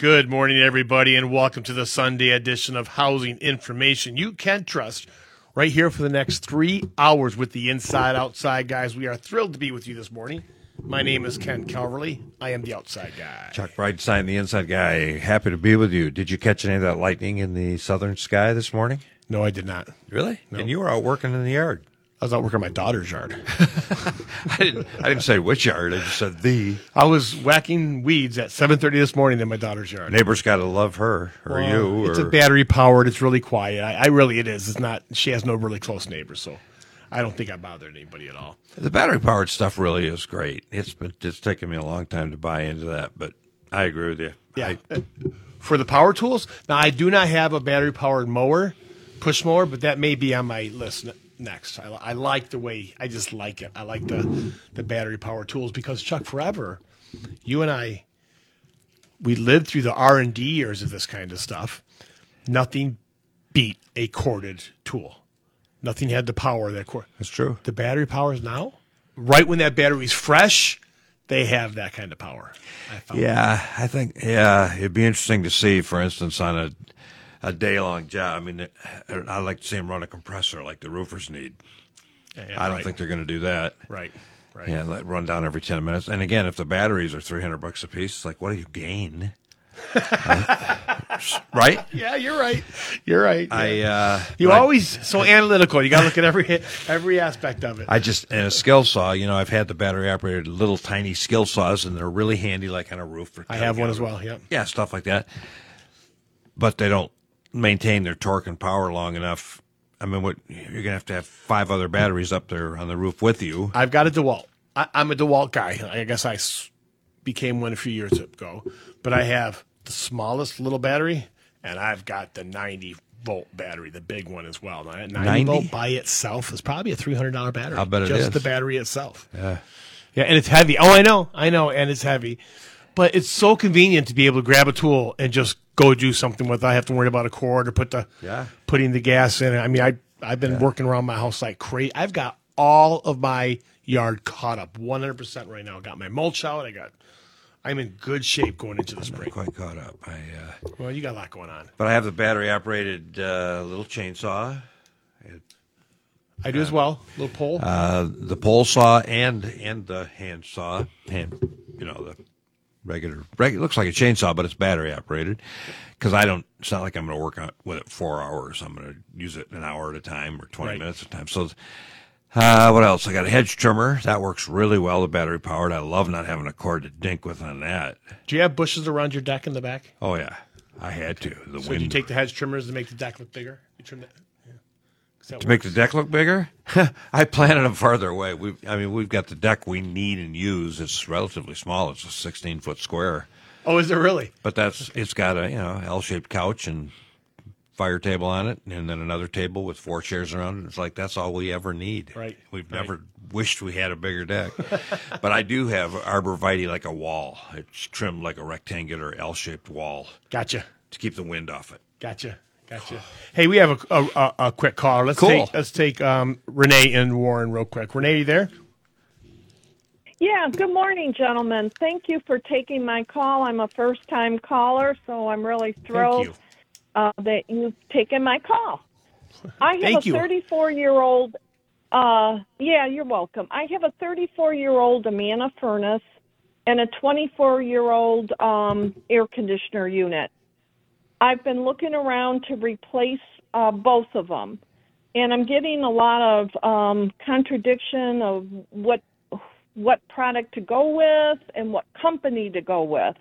Good morning, everybody, and welcome to the Sunday edition of Housing Information You Can Trust. Right here for the next three hours with the inside outside guys. We are thrilled to be with you this morning. My name is Ken Calverley. I am the outside guy. Chuck Breidenstein, the inside guy. Happy to be with you. Did you catch any of that lightning in the southern sky this morning? No, I did not. Really? And you were out working in the yard. I was out working my daughter's yard. I didn't. I didn't say which yard. I just said the I was whacking weeds at 7:30 this morning in my daughter's yard. neighbor's got to love her or you. It's or, a battery powered. It's really quiet. I, I really it is. It's not. She has no really close neighbors, so I don't think I bothered anybody at all. the battery powered stuff really is great. It's been it's taken me a long time to buy into that, but I agree with you. Yeah. I- uh, For the power tools, now I do not have a battery powered mower, push mower, but that may be on my list next. I, I like the way I just like it. I like the the battery power tools because Chuck, forever, you and I, we lived through the R and D years of this kind of stuff. Nothing beat a corded tool. Nothing had the power that cord. that's true. The battery powers now, right when that battery's fresh, they have that kind of power. I found. Yeah, I think yeah, it'd be interesting to see, for instance, on a a day long job. I mean, I like to see them run a compressor like the roofers need. Yeah, I don't right. think they're going to do that. Right. Right. Yeah, let run down every ten minutes. And again, if the batteries are three hundred bucks a piece, it's like what do you gain? right? Yeah, you're right. You're right. I uh, you I, always so analytical. You got to look at every every aspect of it. I just and a skill saw. You know, I've had the battery operated little tiny skill saws, and they're really handy, like on a roof. For I have one out- as well. Yeah. Yeah, stuff like that. But they don't maintain their torque and power long enough. I mean, what you're gonna have to have five other batteries up there on the roof with you. I've got a DeWalt. I, I'm a DeWalt guy. I guess I became one a few years ago, but I have the smallest little battery, and I've got the 90 volt battery, the big one as well. That 90, 90? volt by itself is probably a $300 battery. I'll bet it just is. the battery itself. Yeah. Yeah, and it's heavy. Oh, I know, I know, and it's heavy. But it's so convenient to be able to grab a tool and just go do something with. I have to worry about a cord or put the Yeah. putting the gas in. it. I mean, I I've been working around my house like crazy. I've got all of my yard caught up 100 percent right now. I got my mulch out. I got. I'm in good shape going into the spring. Quite caught up. I. Uh, Well, you got a lot going on. but I have the battery operated uh, little chainsaw. I do as well. Little pole. uh, the pole saw and and the hand saw, hand, you know the regular, regular looks like a chainsaw, but it's battery operated. Because I don't, it's not like I'm going to work on with it four hours. I'm going to use it an hour at a time or 20 Right. minutes at a time. So, uh, what else? I got a hedge trimmer that works really well. The battery powered. I love not having a cord to dink with on that. do you have bushes around your deck in the back? Oh yeah, I had to. The So wind you take the hedge trimmers to make the deck look bigger? You trim that. Yeah. 'Cause that to make the deck look bigger. I planted them farther away. We, I mean, we've got the deck we need and use. It's relatively small. It's a 16 foot square. Oh, is it really? But that's it's got a you know L shaped couch and fire table on it, and then another table with four chairs around it. It's like that's all we ever need. Right, We've right. never wished we had a bigger deck, but I do have arborvitae like a wall. It's trimmed like a rectangular L shaped wall Gotcha. to keep the wind off it. Gotcha. Gotcha. Hey, we have a, a, a, a quick call. Let's Cool. take let's take um, Renee and Warren real quick. Renee, you there? Yeah, good morning, gentlemen. Thank you for taking my call. I'm a first time caller, so I'm really thrilled you. Uh, that you've taken my call. I have Thank a 34 year old. Uh, yeah, you're welcome. I have a 34 year old Amana furnace and a 24 year old um, air conditioner unit. I've been looking around to replace uh, both of them, and I'm getting a lot of um, contradiction of what what product to go with and what company to go with.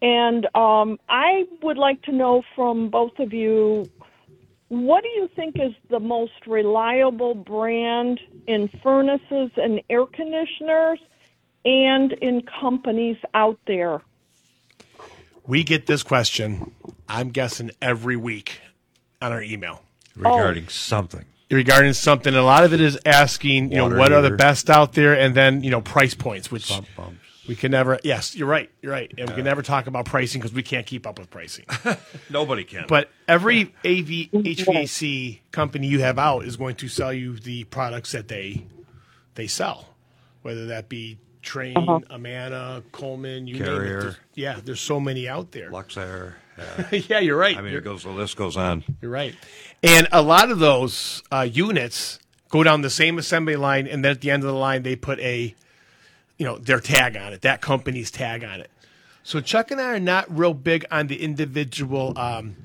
And um, I would like to know from both of you what do you think is the most reliable brand in furnaces and air conditioners and in companies out there? We get this question. I'm guessing every week on our email regarding something. regarding something. A lot of it is asking, you Water know, what are the best out there, and then you know, price points, which Bump we can never. Yes, you're right. You're right, and we can never talk about pricing because we can't keep up with pricing. Nobody can. But every AV HVAC company you have out is going to sell you the products that they they sell, whether that be Trane, uh-huh. Amana, Coleman, you name it. Carrier. There's- Yeah, there's so many out there. Luxaire. Yeah. you're right. I mean, You're- it goes. The list goes on. You're right. And a lot of those uh, units go down the same assembly line, and then at the end of the line, they put a, you know, their tag on it, that company's tag on it. So Chuck and I are not real big on the individual um,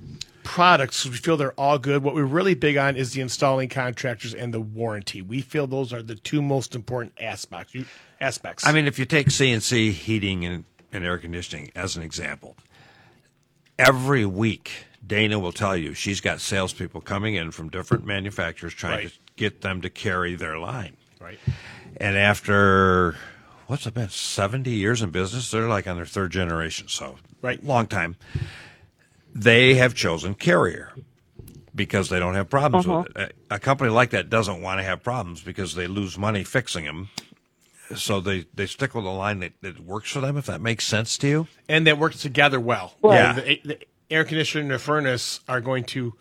products. We feel they're all good. What we're really big on is the installing contractors and the warranty. We feel those are the two most important aspects. Aspects. I mean, if you take CNC heating and, and air conditioning as an example, every week Dana will tell you she's got salespeople coming in from different manufacturers trying Right. to get them to carry their line. right. And after what's it been seventy years in business, they're like on their third generation, so Right. long time. They have chosen Carrier because they don't have problems with uh-huh. it. A, a company like that doesn't want to have problems because they lose money fixing them. So they, they stick with a line that, that works for them. If that makes sense to you, and that works together well. Yeah. The, the air conditioner and the furnace are going to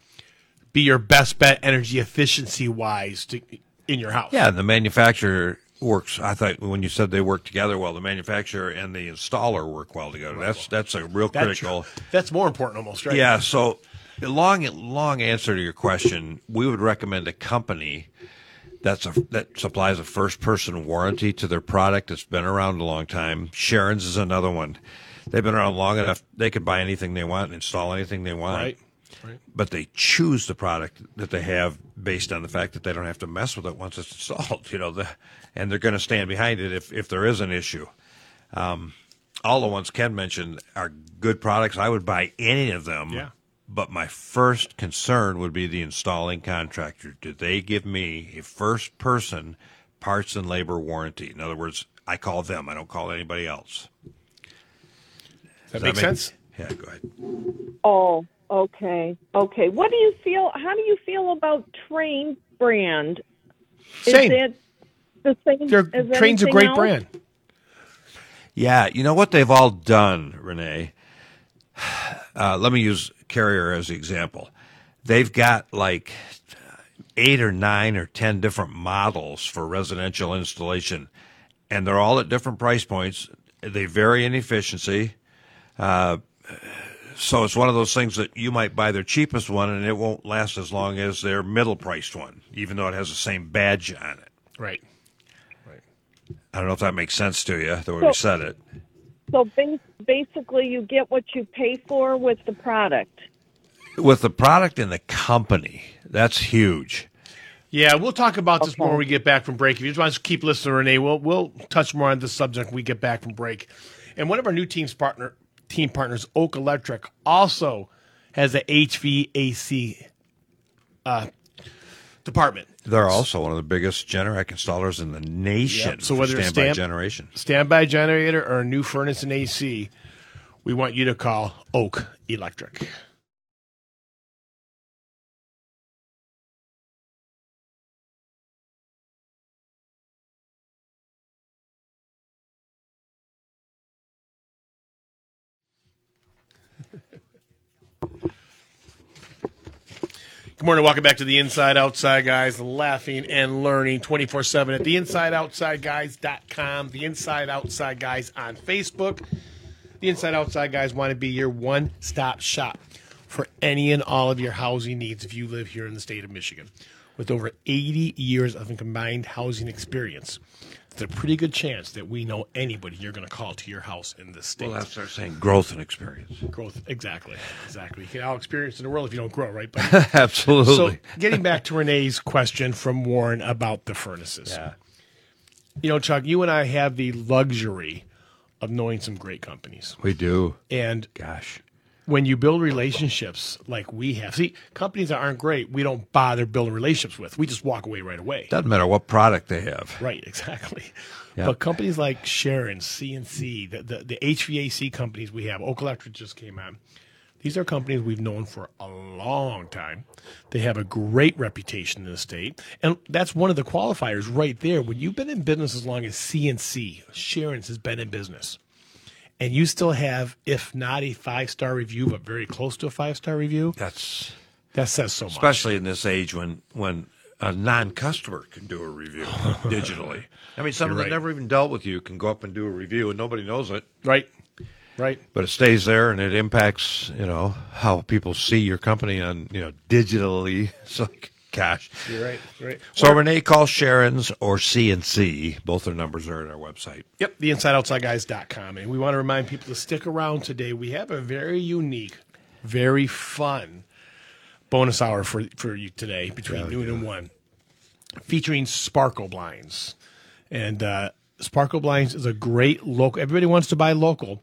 be your best bet energy efficiency wise to in your house. yeah, the manufacturer works. I thought when you said they work together well, the manufacturer and the installer work well together. That's that's a real That's, critical. that's more important almost, right? Yeah. So, the long long answer to your question, we would recommend a company that's a that supplies a first person warranty to their product that's been around a long time. Sharon's is another one. They've been around long enough; they could buy anything they want and install anything they want. Right. Right. But they choose the product that they have based on the fact that they don't have to mess with it once it's installed. You know, the, and they're going to stand behind it if if there is an issue. Um, all the ones Ken mentioned are good products. I would buy any of them. Yeah. But my first concern would be the installing contractor. Do they give me a first person parts and labor warranty? In other words, I call them. I don't call anybody else. Does that Does make sense? Yeah, go ahead. Oh, okay, okay. What do you feel? How do you feel about Trane brand? Same. Is it the same? Their as Trane's a great else? brand. Yeah, you know what they've all done, Renee? Uh, let me use Carrier as the example. They've got like eight or nine or ten different models for residential installation, and they're all at different price points. They vary in efficiency. Uh, so it's one of those things that you might buy their cheapest one and it won't last as long as their middle priced one, even though it has the same badge on it. Right. Right. I don't know if that makes sense to you, the way we said it. So ba- basically, you get what you pay for with the product. with the product and the company, that's huge. Yeah, we'll talk about this Okay. more when we get back from break. If you just want to keep listening, Renee, we'll we'll touch more on this subject when we get back from break. And one of our new team's partner team partners, Oak Electric, also has a HVAC uh, department. They're also one of the biggest Generac installers in the nation. Yep. So whether it's standby stamp- generation, Standby generator or a new furnace and AC, we want you to call Oak Electric. Good morning. Welcome back to the Inside Outside Guys, laughing and learning 24 7 at the InsideOutsideGuys.com, the Inside Outside Guys on Facebook. The Inside Outside Guys want to be your one stop shop for any and all of your housing needs if you live here in the state of Michigan. With over 80 years of combined housing experience, there's a pretty good chance that we know anybody you're going to call to your house in this state. well, that's our saying growth and experience. growth, exactly, exactly. You can all experience in the world if you don't grow, right? But Absolutely. so, getting back to Renee's question from Warren about the furnaces. yeah. You know, Chuck, you and I have the luxury of knowing some great companies. We do. And Gosh. When you build relationships like we have, see, companies that aren't great, we don't bother building relationships with. We just walk away right away. Doesn't matter what product they have. Right, exactly. Yeah. But companies like Sharon, CNC, the, the, the HVAC companies we have, Oak Electric just came out. These are companies we've known for a long time. They have a great reputation in the state. And that's one of the qualifiers right there. When you've been in business as long as CNC, Sharon's has been in business, and you still have, if not a five star review, but very close to a five star review, That's that says so much. especially in this age when when a non-customer can do a review digitally. I mean, someone You're that never even dealt with you can go up and do a review, and nobody knows it. Right. Right. But it stays there, and it impacts you know how people see your company on you know digitally. It's like, gosh. You're right. You're right. So Renee, call Sharon's or CNC. Both their numbers are at our website. Yep, the InsideOutsideGuys.com. And we want to remind people to stick around today. We have a very unique, very fun bonus hour for, for you today between noon and 1 featuring Sparkle Blinds. And uh, Sparkle Blinds is a great local, everybody wants to buy local.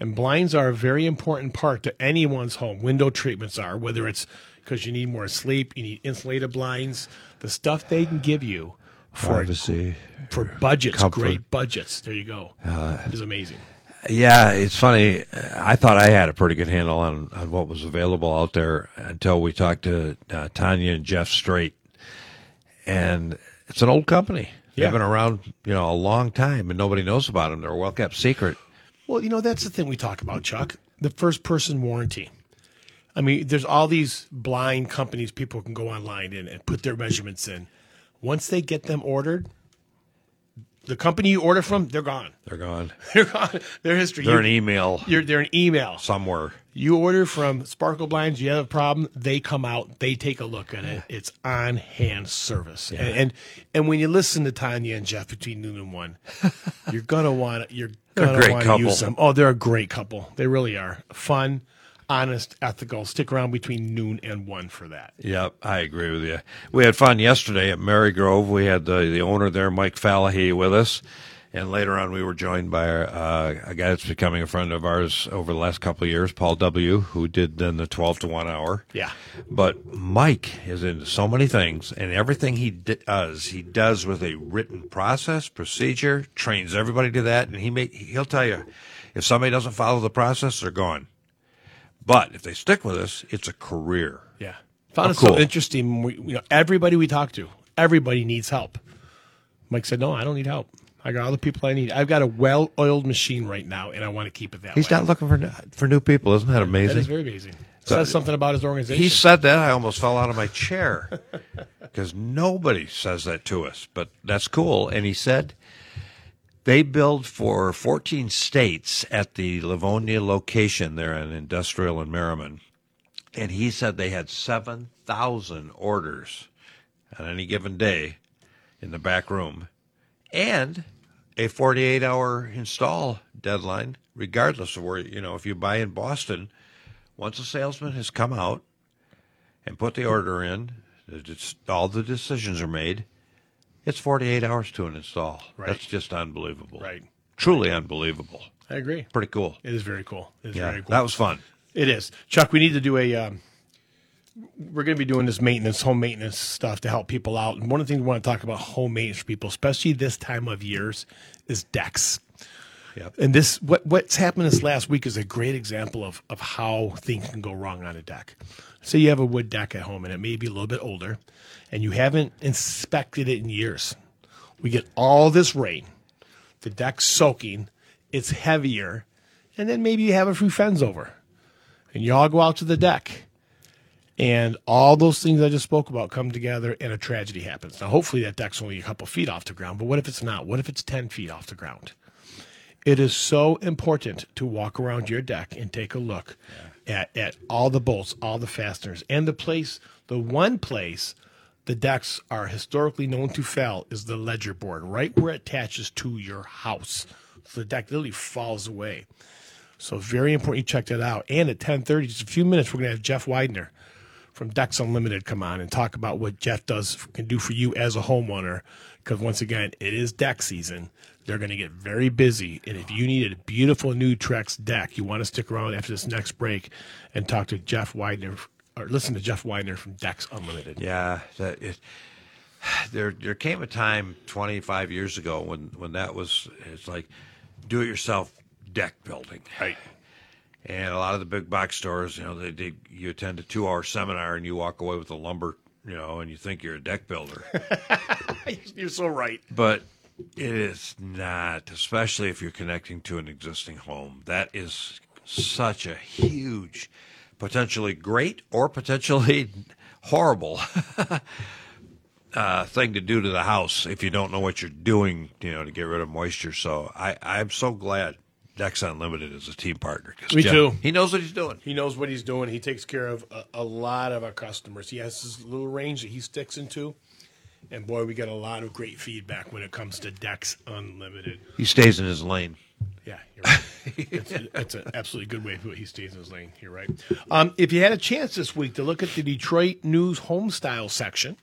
And blinds are a very important part to anyone's home. Window treatments are, whether it's because you need more sleep, you need insulated blinds, the stuff they can give you for Privacy. for budgets, Comfort. great budgets. There you go. it is amazing. Yeah, it's funny. I thought I had a pretty good handle on, on what was available out there until we talked to uh, Tanya and Jeff Straight. And it's an old company. Yeah. They've been around, you know, a long time, and nobody knows about them. They're a well kept secret. Well, you know that's the thing we talk about, Chuck. The first person warranty. I mean, there's all these blind companies people can go online and, and put their measurements in. Once they get them ordered, the company you order from, they're gone. They're gone. They're gone. Their history. They're You- an email You're, they're an email. somewhere. You order from Sparkle Blinds, you have a problem, they come out, they take a look at it. It's on hand service. And, and and when you listen to Tanya and Jeff between noon and one, you're gonna want you're gonna want to use them. Oh, they're a great couple. They really are. Fun, honest, ethical. Stick around between noon and one for that. Yep, I agree with you. We had fun yesterday at Marygrove. We had the, the owner there, Mike Fallahy, with us. And later on, we were joined by uh, a guy that's becoming a friend of ours over the last couple of years, Paul W., who did then the 12 to 1 hour. Yeah. But Mike is into so many things, and everything he d- does, he does with a written process, procedure, trains everybody to that, and he make, he'll tell you if somebody doesn't follow the process, they're gone. But if they stick with us, it's a career. Yeah. Found Oh, it so interesting. We, you know, everybody we talk to, everybody needs help. Mike said, "No, I don't need help. I got all the people I need. I've got a well-oiled machine right now, and I want to keep it that He's way." He's not looking for for new people. Isn't that That amazing? That is very amazing. Says something about his organization. he said that. I almost fell out of my chair because nobody says that to us. But that's cool. And he said they build for 14 states at the Livonia location there in Industrial and Merriman. And he said they had 7,000 orders on any given day in the back room and a 48 hour install deadline, regardless of where, you know, if you buy in Boston, once a salesman has come out and put the order in, all the decisions are made, it's 48 hours to an install. Right. That's just unbelievable. Right. Truly unbelievable. I agree. Pretty cool. It is very cool. It is Yeah. very cool. That was fun. It is. Chuck, we need to do a. Um, we're going to be doing this maintenance, home maintenance stuff to help people out. And one of the things we want to talk about home maintenance for people, especially this time of years, is decks. Yep. And this, what what's happened this last week is a great example of of how things can go wrong on a deck. Say you have a wood deck at home and it may be a little bit older, and you haven't inspected it in years. We get all this rain, the deck's soaking, it's heavier, and then maybe you have a few friends over, and you all go out to the deck, and all those things I just spoke about come together, and a tragedy happens. Now, hopefully, that deck's only a couple feet off the ground, but what if it's not? What if it's ten feet off the ground? It is so important to walk around your deck and take a look at, at all the bolts, all the fasteners, and the place, the one place the decks are historically known to fail is the ledger board, right where it attaches to your house. So the deck literally falls away. So very important you check that out. And at 10:30, just a few minutes, we're to have Jeff Widener from Decks Unlimited come on and talk about what Jeff does can do for you as a homeowner. Because once again, it is deck season. They're going to get very busy, and if you need a beautiful new Trex deck, you want to stick around after this next break and talk to Jeff Widener or listen to Jeff Widener from Decks Unlimited. Yeah, that it, there there came a time 25 years ago when when that was it's like do it yourself deck building. Right. And a lot of the big box stores, you know, they, they you attend a 2-hour seminar and you walk away with a lumber, you know, and you think you're a deck builder. You're so right. but it is not, especially if you're connecting to an existing home. That is such a huge, potentially great or potentially horrible uh, thing to do to the house if you don't know what you're doing, you know, to get rid of moisture. So I, I'm so glad Decks Unlimited is a team partner. Me Jeff, too. He knows what he's doing. He knows what he's doing. He takes care of a, a lot of our customers. He has his little range that he sticks into. And boy, we get a lot of great feedback when it comes to Decks Unlimited. He stays in his lane. Yeah, you're right. it's, it's an absolutely good way to put it. He stays in his lane. You're right. Um, if you had a chance this week to look at the Detroit News Home Style section,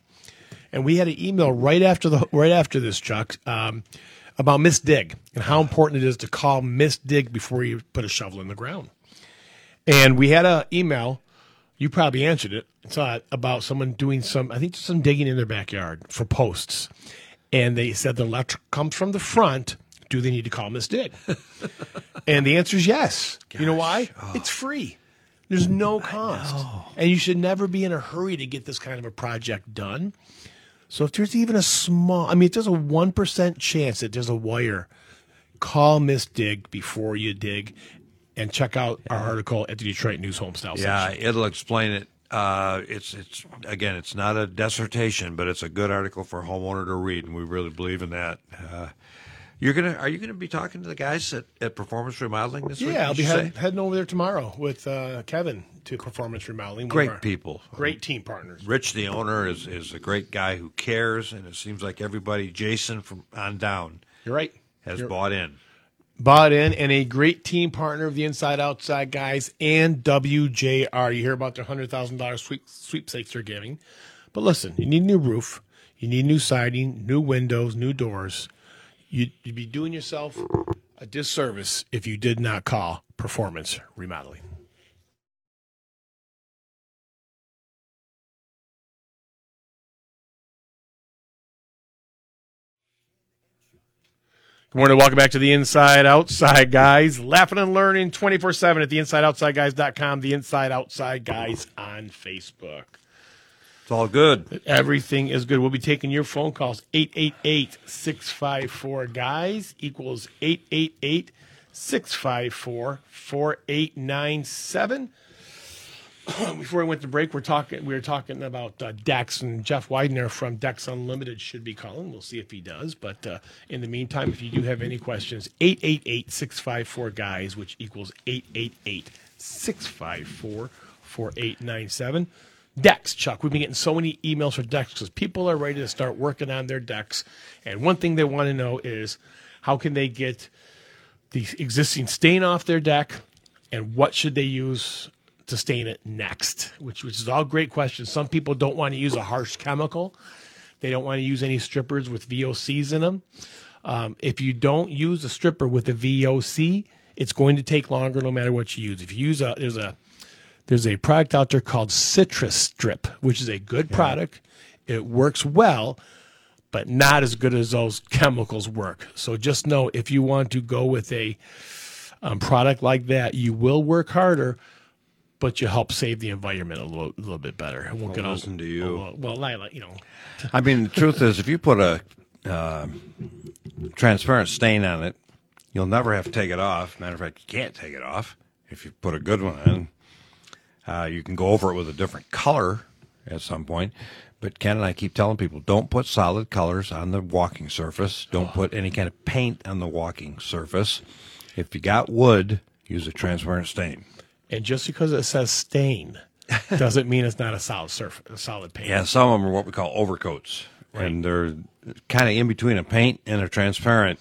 and we had an email right after the right after this, Chuck, um, about Miss Dig and how important it is to call Miss Dig before you put a shovel in the ground. And we had an email. You probably answered it. It's it about someone doing some, I think, some digging in their backyard for posts, and they said the electric comes from the front. Do they need to call Miss Dig? and the answer is yes. You know why? It's free. There's no cost, and you should never be in a hurry to get this kind of a project done. So if there's even a small, I mean, if there's a one percent chance that there's a wire, call Miss Dig before you dig, and check out our article at the Detroit News Home Style Yeah, section. it'll explain it. Uh, it's it's again, it's not a dissertation, but it's a good article for a homeowner to read, and we really believe in that. Uh, you're gonna are you gonna be talking to the guys at, at Performance Remodeling this week? Yeah, I'll be head, heading over there tomorrow with uh, Kevin to Performance Remodeling. Great people. great team partners. Rich, the owner, is is a great guy who cares, and it seems like everybody, Jason from on down, You're right. has You're- bought in. Bought in and a great team partner of the Inside Outside guys and WJR. You hear about their hundred thousand dollars sweep sweepstakes they're giving, but listen, you need a new roof, you need new siding, new windows, new doors. You'd be doing yourself a disservice if you did not call Performance Remodeling. Good morning. Welcome back to the Inside Outside Guys. Laughing and learning 24 7 at the InsideOutsideGuys.com, the Inside Outside Guys on Facebook. It's all good. Everything is good. We'll be taking your phone calls. 888 654 Guys equals 888 654 4897. Before we went to break, we're talking. We were talking about uh, decks and Jeff Widener from Decks Unlimited should be calling. We'll see if he does. But uh, in the meantime, if you do have any questions, 888-654 guys, which equals 888-654-4897. decks, Chuck. We've been getting so many emails for decks because people are ready to start working on their decks. And one thing they want to know is how can they get the existing stain off their deck and what should they use to stain it next which which is all great questions. Some people don't want to use a harsh chemical. They don't want to use any strippers with vocs in them. Um, if you don't use a stripper with a voc it's going to take longer no matter what you use. If you use a there's a there's a product out there called Citristrip which is a good product. It works well but not as good as those chemicals work. So just know if you want to go with a um, product like that, you will work harder, but you help save the environment a little, little bit better. Well, get all- to you. Well, well, Lila, you know, I mean, the truth is, if you put a uh, transparent stain on it, you'll never have to take it off. Matter of fact, you can't take it off if you put a good one on. Uh, you can go over it with a different color at some point. But Ken and I keep telling people don't put solid colors on the walking surface. Don't put any kind of paint on the walking surface. If you got wood, use a transparent stain. And just because it says stain doesn't mean it's not a solid surface, a solid paint. Yeah, some of them are what we call overcoats, and they're kind of in between a paint and a transparent.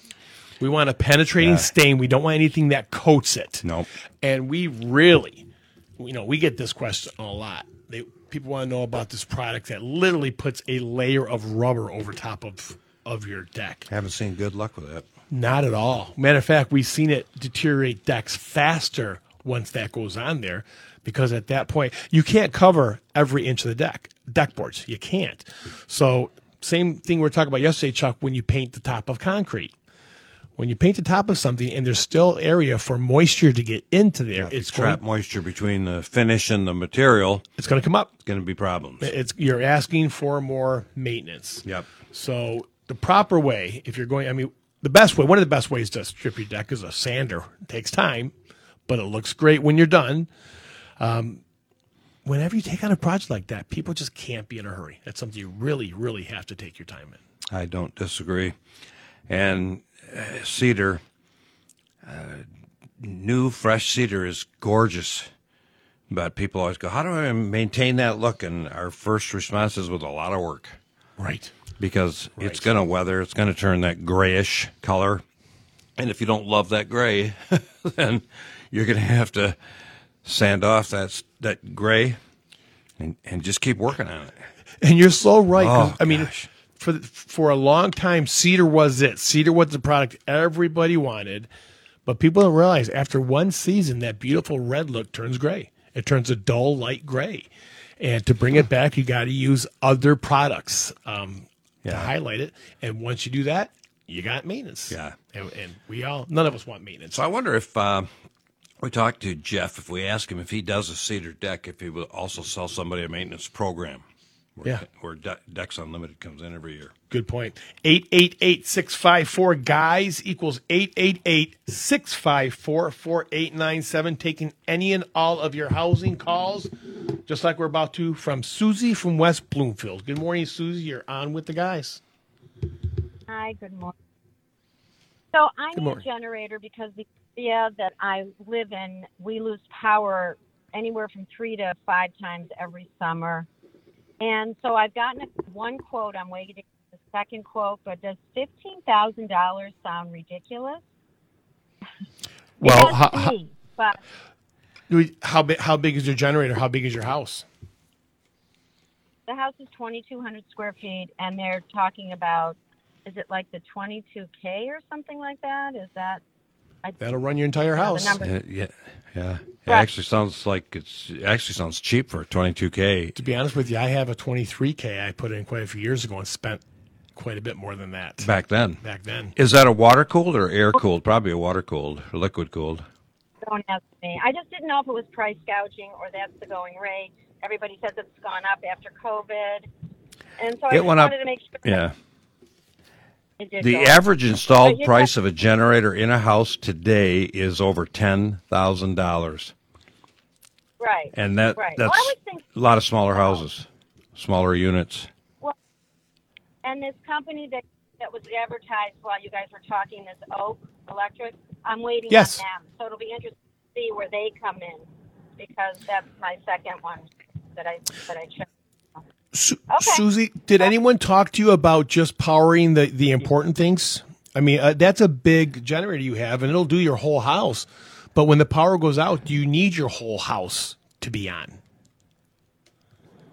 We want a penetrating stain. We don't want anything that coats it. Nope. And we really, you know, we get this question a lot. They people want to know about this product that literally puts a layer of rubber over top of of your deck. Haven't seen good luck with that. Not at all. Matter of fact, we've seen it deteriorate decks faster once that goes on there because at that point you can't cover every inch of the deck deck boards. You can't. So same thing we were talking about yesterday, Chuck. When you paint the top of concrete, when you paint the top of something and there's still area for moisture to get into there, it's Trap going, moisture between the finish and the material. it's going to come up. It's going to be problems. It's you're asking for more maintenance. Yep. So the proper way, if you're going, I mean, the best way, one of the best ways to strip your deck is a sander. It takes time, but it looks great when you're done. Um, whenever you take on a project like that, people just can't be in a hurry. That's something you really, really have to take your time in. I don't disagree. And uh, cedar, uh, new fresh cedar is gorgeous. But people always go, how do I maintain that look? And our first response is with a lot of work Right. because it's going to weather. It's going to turn that grayish color. And if you don't love that gray, then you're going to have to sand off that, that gray and, and just keep working on it. And you're so right. Oh, I mean, gosh. for for a long time, cedar was it. Cedar was the product everybody wanted, but people don't realize after one season, that beautiful red look turns gray. It turns a dull light gray, and to bring it back, you got to use other products um, to highlight it. And once you do that, you got maintenance. Yeah. and, and we all none of us want maintenance. So I wonder if uh, we talk to Jeff, if we ask him if he does a cedar deck, if he will also sell somebody a maintenance program. Where, Yeah. where De- Decks Unlimited comes in every year. Good point. 888 654 guys equals 888 654 4897. Taking any and all of your housing calls, just like we're about to from Susie from West Bloomfield. Good morning, Susie. You're on with the guys. Hi, good morning. So I Good need morning. a generator because the area that I live in, we lose power anywhere from three to five times every summer. And so I've gotten one quote. I'm waiting for the second quote, but does fifteen thousand dollars sound ridiculous? Well, how, how, me, but how, big, how big is your generator? How big is your house? the house is 2,200 square feet, and they're talking about is it like the 22k or something like that? Is that I, That'll run your entire house. Yeah, yeah, yeah. It actually sounds like it's it actually sounds cheap for a 22k. To be honest with you, I have a 23K I put in quite a few years ago and spent quite a bit more than that back then. back then. Is that a water cooled or air cooled? Probably a water cooled liquid cooled. Don't ask me. I just didn't know if it was price gouging or that's the going rate. Everybody says it's gone up after COVID, and so I just went up- wanted to make sure. Yeah. It did The average installed price of a generator in a house today is over ten thousand dollars, right, and that right. that's I would think, a lot of smaller houses, smaller units. and this company that that was advertised while you guys were talking, this Oak Electric, I'm waiting Yes. on them. So it'll be interesting to see where they come in because that's my second one that I that I chose. Su- Okay. Susie, did anyone talk to you about just powering the, the important things? I mean, uh, that's a big generator you have, and it'll do your whole house. But when the power goes out, do you need your whole house to be on?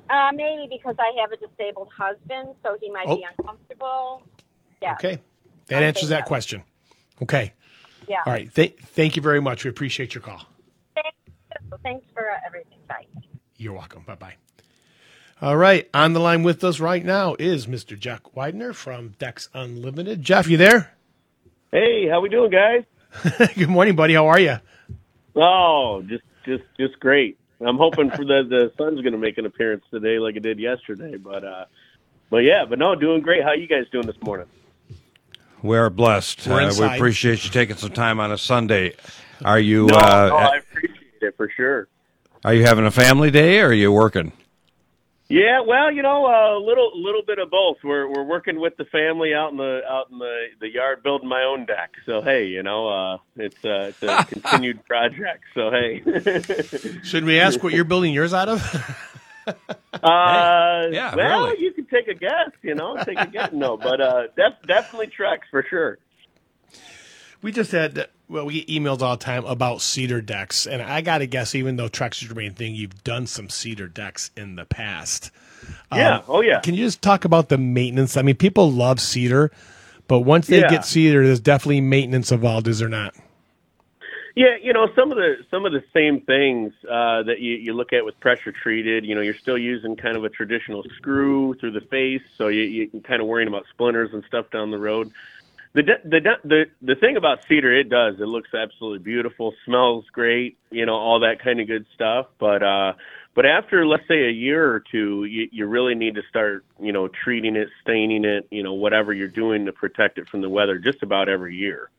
Uh, maybe because I have a disabled husband, so he might be Oh. uncomfortable. Yeah. Okay, that Okay, answers that question. Okay, Yeah. all right. Th- thank you very much. We appreciate your call. Thanks, thanks for uh, everything. Bye. You're welcome. Bye bye. All right, on the line with us right now is Mr. Jack Widener from Decks Unlimited. Jeff, you there? Hey, how we doing, guys? Good morning, buddy. How are you? Oh, just just just great. I'm hoping for the the sun's going to make an appearance today, like it did yesterday. But uh, but yeah, but no, doing great. How you guys doing this morning? We are blessed. We're Uh, we appreciate you taking some time on a Sunday. Are you No, uh, no, I appreciate it for sure. are you having a family day or are you working? Yeah, well, you know, a little little bit of both. We're we're working with the family out in the out in the the yard building my own deck. So hey, you know, uh, it's uh, it's a continued project. So hey, Should we ask what you're building yours out of? uh, yeah, well, really. you can take a guess. You know, take a guess. No, but uh, def- definitely Trex for sure. We just had well, we get emails all the time about cedar decks, and I got to guess, even though Trex is your main thing, you've done some cedar decks in the past. Yeah. Um, oh yeah. Can you just talk about the maintenance? I mean, people love cedar, but once they Yeah. get cedar, there's definitely maintenance involved, is there not? Yeah, you know some of the some of the same things uh, that you, you look at with pressure treated. You know, you're still using kind of a traditional screw through the face, so you, you're kind of worrying about splinters and stuff down the road. The the the the thing about cedar, it does. It looks absolutely beautiful, smells great, you know, all that kind of good stuff. But uh, but after let's say a year or two, you, you really need to start, you know, treating it, staining it, you know, whatever you're doing to protect it from the weather, just about every year.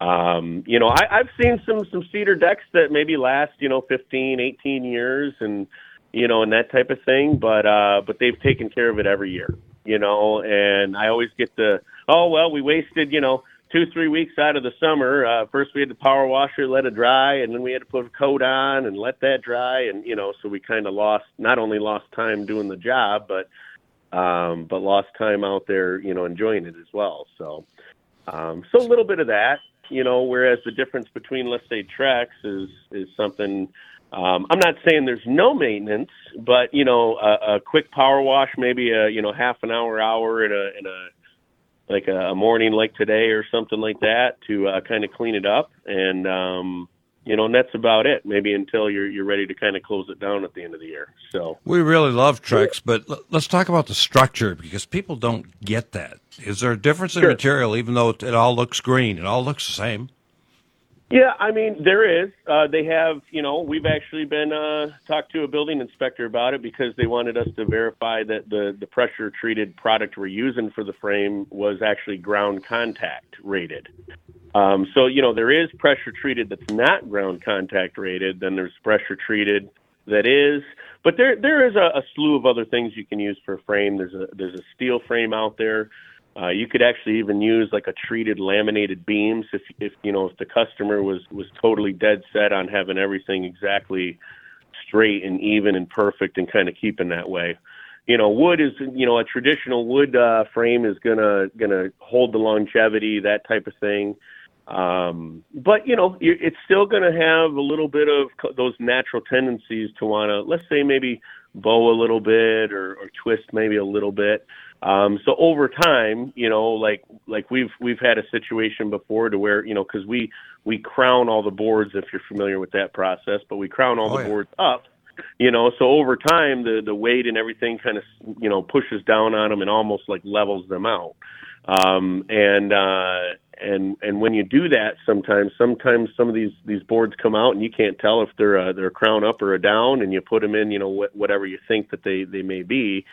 Um, you know, I, I've seen some some cedar decks that maybe last, you know, 15, 18 years, and you know, and that type of thing. But uh, but they've taken care of it every year, you know. And I always get the oh well, we wasted you know two three weeks out of the summer. Uh, first we had to power wash it, let it dry, and then we had to put a coat on and let that dry, and you know, so we kind of lost not only lost time doing the job, but um, but lost time out there, you know, enjoying it as well. So um, so a little bit of that, you know. Whereas the difference between let's say Trex is is something um, I'm not saying there's no maintenance, but you know, a, a quick power wash, maybe a you know half an hour, hour in a in a like a, morning like today or something like that to uh, kind of clean it up, and um, you know, and that's about it. Maybe until you're you're ready to kind of close it down at the end of the year. So we really love Trex, but l- let's talk about the structure because people don't get that. Is there a difference in Sure. material, even though it, it all looks green? It all looks the same. Yeah, I mean there is. Uh, they have, you know, we've actually been uh, talked to a building inspector about it because they wanted us to verify that the the pressure treated product we're using for the frame was actually ground contact rated. Um, so you know there is pressure treated that's not ground contact rated. Then there's pressure treated that is. But there there is a, a slew of other things you can use for a frame. There's a there's a steel frame out there. Uh, you could actually even use like a treated laminated beams if if you know if the customer was was totally dead set on having everything exactly straight and even and perfect and kind of keeping that way. You know, wood is you know a traditional wood uh, frame is gonna gonna hold the longevity that type of thing. Um, but you know, it's still to have a little bit of co- those natural tendencies to want to, let's say, maybe bow a little bit or, or twist maybe a little bit. Um, so over time, you know, like like we've we've had a situation before to where you know because we we crown all the boards if you're familiar with that process, but we crown all Oh, the yeah. boards up. You know, so over time the the weight and everything kind of you know pushes down on them and almost like levels them out. Um, and uh, and and when you do that, sometimes sometimes some of these these boards come out and you can't tell if they're a, they're a crown up or a down, and you put them in, you know, wh- whatever you think that they they may be,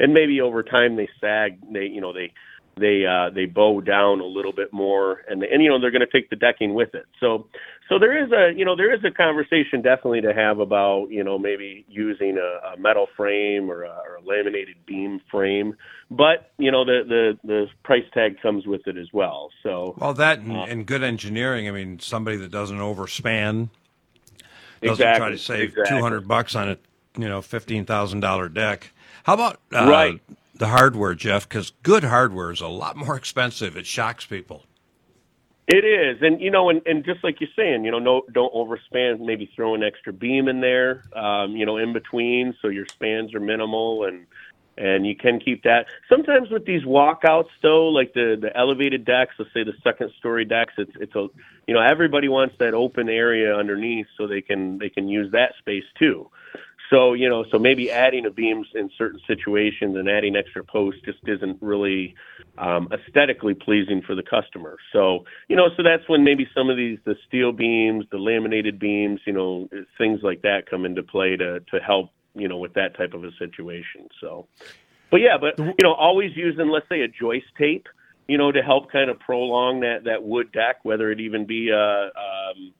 and maybe over time they sag, they you know they they uh, they bow down a little bit more, and and you know they're going to take the decking with it. So so there is a you know there is a conversation definitely to have about you know maybe using a, a metal frame or a, or a laminated beam frame, but you know the the the price tag comes with it as well. So Well, that and, Uh, and good engineering. I mean, somebody that doesn't overspan doesn't try to save exactly. two hundred bucks on a you know fifteen thousand dollar deck. How about uh, Right. the hardware, Jeff? Because good hardware is a lot more expensive. It shocks people. It is, and you know, and, and just like you're saying, you know, no, don't overspan. Maybe throw an extra beam in there, um, you know, in between, so your spans are minimal, and and you can keep that. Sometimes with these walkouts, though, like the the elevated decks, let's say the second story decks, it's it's a, you know, everybody wants that open area underneath, so they can they can use that space too. So you know, so maybe adding a beams in certain situations and adding extra posts just isn't really um, aesthetically pleasing for the customer. So you know, so that's when maybe some of these the steel beams, the laminated beams, you know, things like that come into play to to help you know with that type of a situation. So, but yeah, but you know, always using let's say a joist tape, you know, to help kind of prolong that that wood deck, whether it even be a um,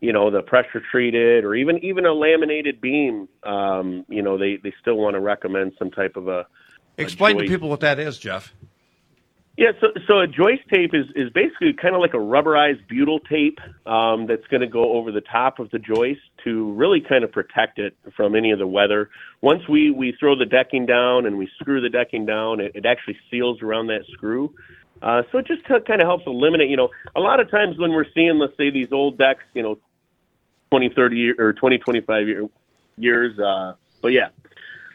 you know the pressure treated or even even a laminated beam um you know they they still want to recommend some type of a Explain to joist. people what that is, Jeff. yeah so so a joist tape is is basically kind of like a rubberized butyl tape um that's going to go over the top of the joist to really kind of protect it from any of the weather once we we throw the decking down and we screw the decking down it, it actually seals around that screw uh, so it just kind of helps eliminate, you know, a lot of times when we're seeing, let's say, these old decks, you know, 20, 30 year, or 20, 25 year, years. Uh, but yeah,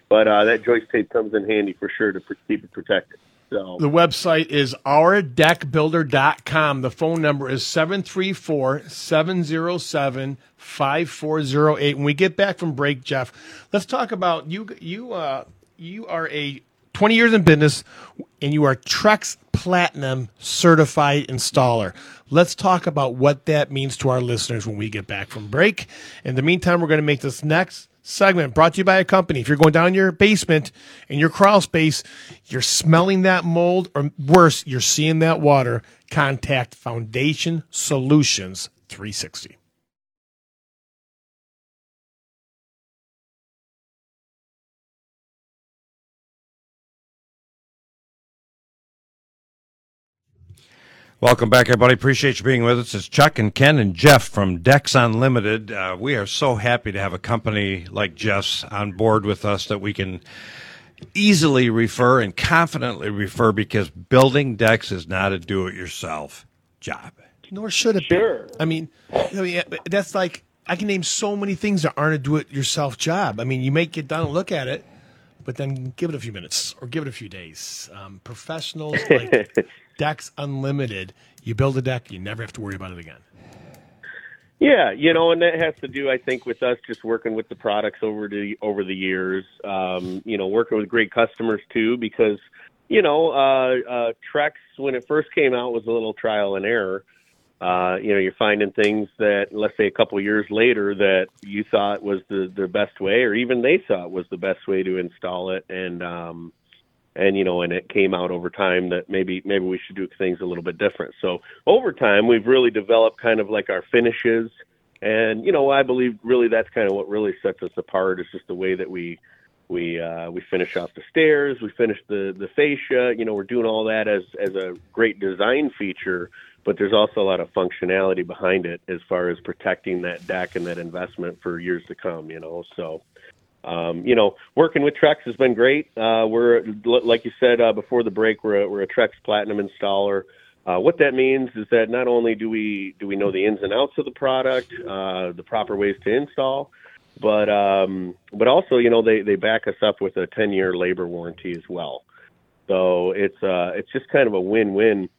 but uh, that joist tape comes in handy for sure to pr- keep it protected. So The website is ourdeckbuilder.com. The phone number is 734 707 5408. When we get back from break, Jeff, let's talk about you. You, uh, you are a 20 years in business and you are Trex Platinum certified installer. Let's talk about what that means to our listeners when we get back from break. In the meantime, we're going to make this next segment brought to you by a company. If you're going down your basement in your crawl space, you're smelling that mold, or worse, you're seeing that water, contact Foundation Solutions 360. Welcome back, everybody. Appreciate you being with us. It's Chuck and Ken and Jeff from Decks Unlimited. Uh, we are so happy to have a company like Jeff's on board with us that we can easily refer and confidently refer because building decks is not a do-it-yourself job. Nor should it Sure. be. I mean, I mean, that's like I can name so many things that aren't a do-it-yourself job. I mean, you may get done and look at it, but then give it a few minutes or give it a few days. Um, professionals like Decks Unlimited, you build a deck, you never have to worry about it again. Yeah, you know, and that has to do, I think, with us just working with the products over the over the years. Um, you know, working with great customers too, because you know, uh, uh, Trex when it first came out was a little trial and error. Uh, you know, you're finding things that, let's say, a couple years later, that you thought was the the best way, or even they thought was the best way to install it, and um, and you know, and it came out over time that maybe maybe we should do things a little bit different. So over time, we've really developed kind of like our finishes, and you know, I believe really that's kind of what really sets us apart. Is just the way that we we uh, we finish off the stairs, we finish the the fascia. You know, we're doing all that as as a great design feature, but there's also a lot of functionality behind it as far as protecting that deck and that investment for years to come. You know, so um, you know, working with Trex has been great. Uh, we're like you said uh, before the break, we're a, we're a Trex Platinum installer. Uh, what that means is that not only do we do we know the ins and outs of the product, uh, the proper ways to install, but um, but also you know they they back us up with a 10 year labor warranty as well. So it's uh, it's just kind of a win win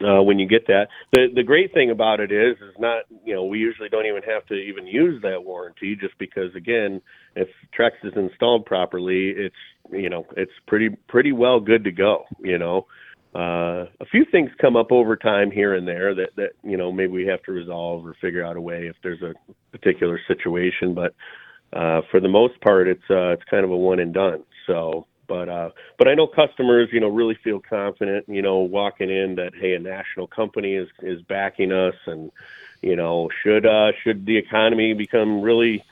uh, when you get that. The the great thing about it is is not you know we usually don't even have to even use that warranty just because again if Trex is installed properly it's you know it's pretty pretty well good to go you know. Uh, a few things come up over time here and there that that you know maybe we have to resolve or figure out a way if there's a particular situation, but uh, for the most part it's uh, it's kind of a one and done. So but uh but I know customers, you know, really feel confident, you know, walking in that hey, a national company is is backing us and you know, should uh should the economy become really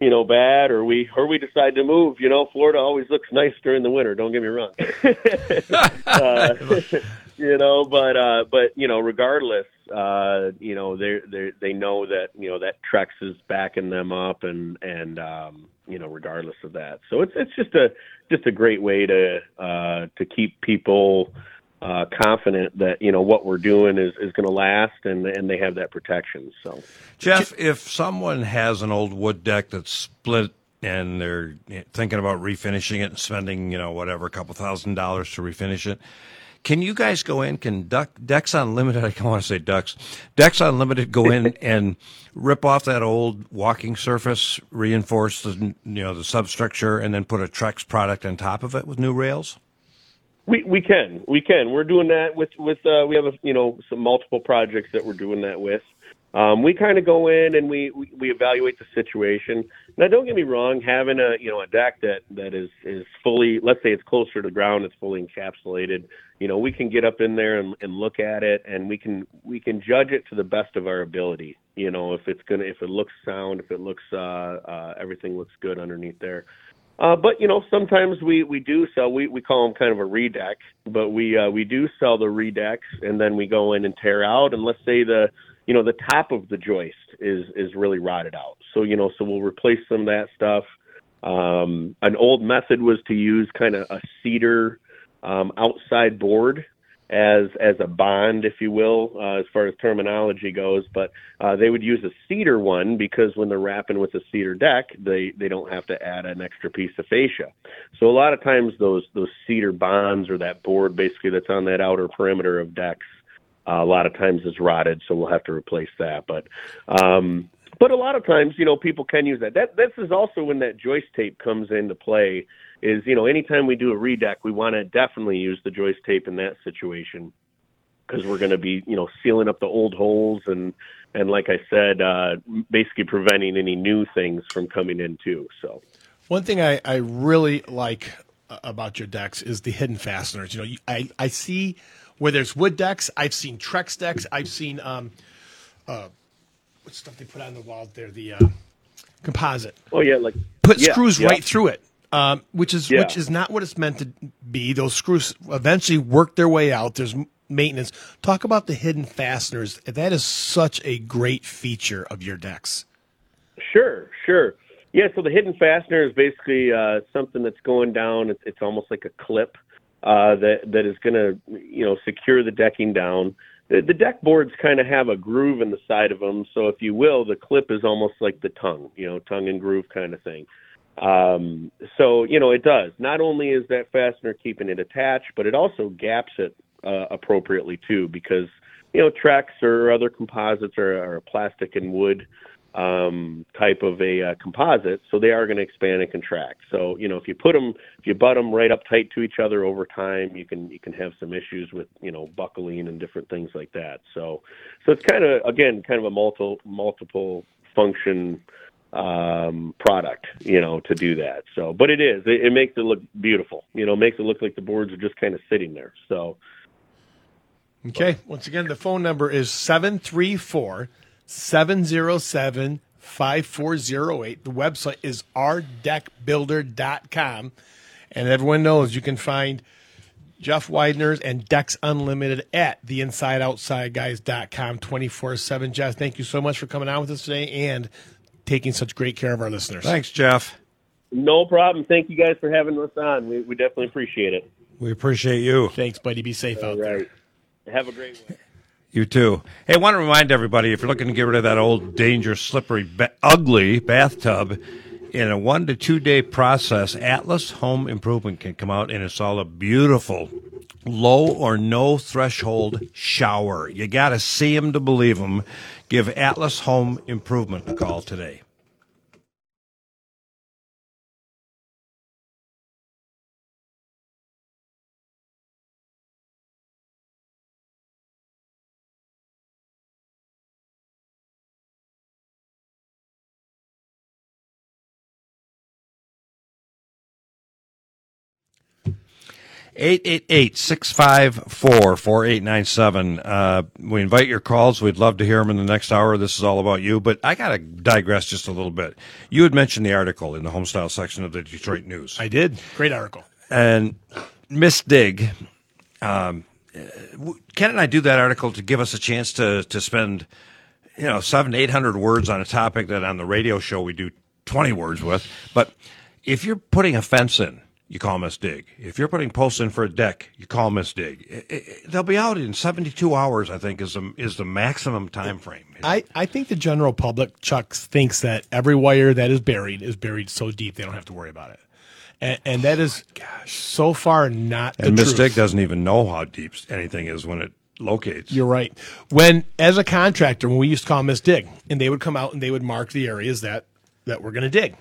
you know, bad or we or we decide to move, you know, Florida always looks nice during the winter, don't get me wrong. uh, you know, but uh but you know, regardless, uh, you know, they they they know that, you know, that Trex is backing them up and and um you know, regardless of that. So it's it's just a just a great way to uh, to keep people uh, confident that you know what we're doing is, is going to last and and they have that protection. So, Jeff, if someone has an old wood deck that's split and they're thinking about refinishing it and spending you know whatever a couple thousand dollars to refinish it. Can you guys go in? Can Duck, Decks Unlimited? I don't want to say Ducks. Decks Unlimited go in and rip off that old walking surface, reinforce the you know the substructure, and then put a Trex product on top of it with new rails. We we can we can we're doing that with with uh, we have a, you know some multiple projects that we're doing that with. Um, we kind of go in and we, we we evaluate the situation. Now, don't get me wrong, having a you know a deck that that is is fully let's say it's closer to the ground, it's fully encapsulated. You know, we can get up in there and, and look at it, and we can we can judge it to the best of our ability. You know, if it's gonna if it looks sound, if it looks uh, uh, everything looks good underneath there. Uh, but you know, sometimes we we do sell. We we call them kind of a redeck, but we uh, we do sell the redecks, and then we go in and tear out. And let's say the you know the top of the joist is is really rotted out. So you know, so we'll replace some of that stuff. Um, an old method was to use kind of a cedar um, outside board as as a bond, if you will, uh, as far as terminology goes. But uh, they would use a cedar one because when they're wrapping with a cedar deck, they they don't have to add an extra piece of fascia. So a lot of times those those cedar bonds or that board basically that's on that outer perimeter of decks, uh, a lot of times is rotted, so we'll have to replace that. But um, but a lot of times, you know, people can use that. That this is also when that joist tape comes into play. Is you know, anytime we do a redeck, we want to definitely use the joist tape in that situation because we're going to be you know sealing up the old holes and and like I said, uh, basically preventing any new things from coming in too. So One thing I, I really like about your decks is the hidden fasteners. You know, I, I see where there's wood decks. I've seen Trex decks. I've seen um, uh, what stuff they put on the wall there, the uh, composite. oh yeah, like Put yeah, screws yeah. right through it, um, which is Yeah. which is not what it's meant to be. Those screws eventually work their way out. There's maintenance. Talk about the hidden fasteners. That is such a great feature of your decks. Sure, sure. Yeah, so the hidden fastener is basically uh, something that's going down. It's, it's almost like a clip uh, that that is going to, you know, secure the decking down. The, the deck boards kind of have a groove in the side of them, so if you will, the clip is almost like the tongue, you know, tongue and groove kind of thing. Um, so you know, it does. Not only is that fastener keeping it attached, but it also gaps it uh, appropriately too, because you know, Trex or other composites are plastic and wood um, type of a uh, composite, so they are going to expand and contract. So you know, if you put them, if you butt them right up tight to each other over time, you can you can have some issues with you know buckling and different things like that. So so it's kind of again kind of a multiple multiple function um product you know to do that so but it is it, it makes it look beautiful you know makes it look like the boards are just kind of sitting there so Okay. Once again, the phone number is 734 707 5408. The website is rdeckbuilder.com. And everyone knows you can find Jeff Widener's and Decks Unlimited at theinsideoutsideguys.com 24 7. Jeff, thank you so much for coming on with us today and taking such great care of our listeners. Thanks, Jeff. no problem thank you guys for having us on we, we definitely appreciate it We appreciate you. Thanks, buddy. Be safe out all there. have a great one You too. Hey, I want to remind everybody if you're looking to get rid of that old, dangerous, slippery, ba- ugly bathtub, in a one to two day process, Atlas Home Improvement can come out and install a beautiful, low or no threshold shower. You got to see them to believe them. Give Atlas Home Improvement a call today. 888-654-4897. Uh, we invite your calls. We'd love to hear them in the next hour. This is all about you, but I got to digress just a little bit. You had mentioned the article in the homestyle section of the Detroit News. I did. Great article. And Miss Dig, um, Ken and I do that article to give us a chance to, to spend, you know, seven, 800 words on a topic that on the radio show we do 20 words with. But if you're putting a fence in, you call Miss Dig. If you're putting posts in for a deck, you call Miss Dig. I- I- they'll be out in seventy two hours. I think is the is the maximum time frame. I, I think the general public, Chuck, thinks that every wire that is buried is buried so deep they don't have to worry about it. And, and that is oh so far not the and Miss. Dig doesn't even know how deep anything is when it locates. You're right. When, as a contractor, when we used to call Miss Dig, and they would come out and they would mark the areas that, that we're going to dig.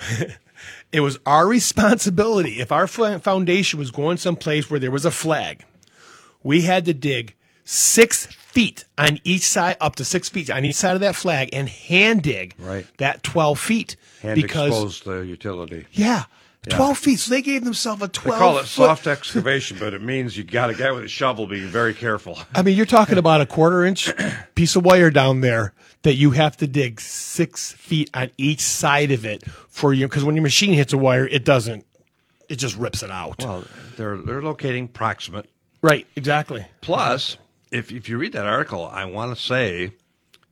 it was our responsibility. If our foundation was going someplace where there was a flag, we had to dig six feet on each side, up to six feet on each side of that flag, and hand dig Right. that 12 feet. and because, expose the utility. yeah, 12 feet. So they gave themselves a They 12 call it foot- soft excavation, but it means you got a guy with a shovel being very careful. I mean, you're talking about a quarter inch piece of wire down there that you have to dig six feet on each side of it for you. Because when your machine hits a wire, it doesn't, it just rips it out. Well, they're they're locating proximate. right, exactly. Plus, if if you read that article, I want to say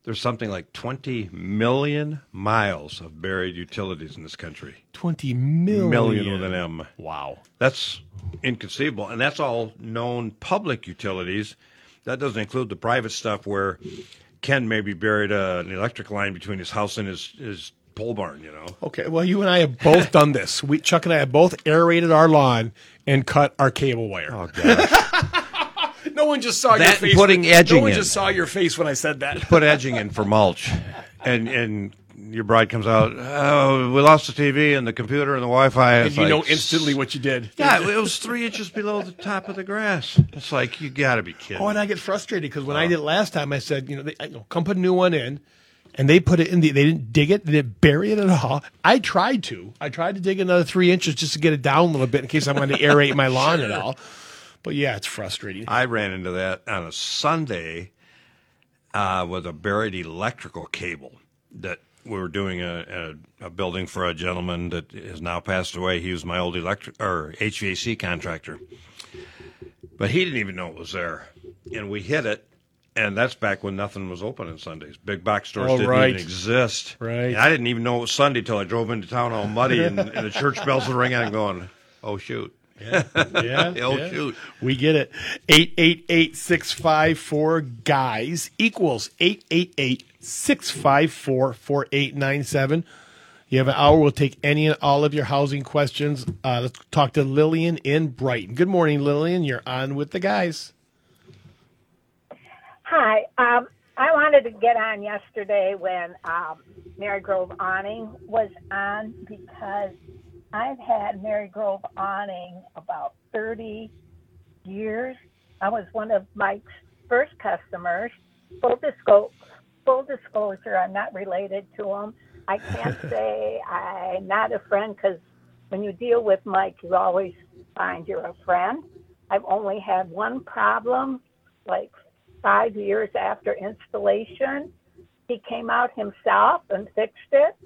there's something like 20 million miles of buried utilities in this country. 20 million. Million with an M. Wow. That's inconceivable, and that's all known public utilities. That doesn't include the private stuff where Ken maybe buried uh, an electric line between his house and his his pole barn. You know. Okay, well, you and I have both done this. We, Chuck and I have both aerated our lawn and cut our cable wire. Oh gosh. No one just saw your That and face. putting when, edging No one in. just saw your face when I said that. put edging in for mulch, and and your bride comes out. Oh, we lost the TV and the computer and the Wi-Fi. And It's you like, know instantly what you did. Yeah, it was three inches below the top of the grass. It's like you got to be kidding. Oh, and I get frustrated because when I did it last time, I said, you know, they, I, know, come put a new one in, and they put it in. The, they didn't dig it. They didn't bury it at all. I tried to. I tried to dig another three inches just to get it down a little bit in case I'm going to aerate my lawn at all. But yeah, it's frustrating. I ran into that on a Sunday uh, with a buried electrical cable that we were doing a, a, a building for a gentleman that has now passed away. He was my old electric or HVAC contractor. but he didn't even know it was there, and we hit it. And that's back when nothing was open on Sundays. Big box stores Oh, didn't right. even exist. Right. And I didn't even know it was Sunday till I drove into town all muddy and, and the church bells were ringing. and going, "Oh shoot! Yeah. Yeah. Oh yeah. shoot!" We get it. 888 654 guys equals 888 654 4897. You have an hour. We'll take any and all of your housing questions. Uh, let's talk to Lillian in Brighton. Good morning, Lillian. You're on with the guys. Hi. Um, I wanted to get on yesterday when um, Marygrove awning was on because I've had Marygrove awning about 30 years. I was one of Mike's first customers. Full, disco- full disclosure, I'm not related to him. I can't say I'm not a friend because when you deal with Mike, you always find you're a friend. I've only had one problem, like five years after installation. He came out himself and fixed it,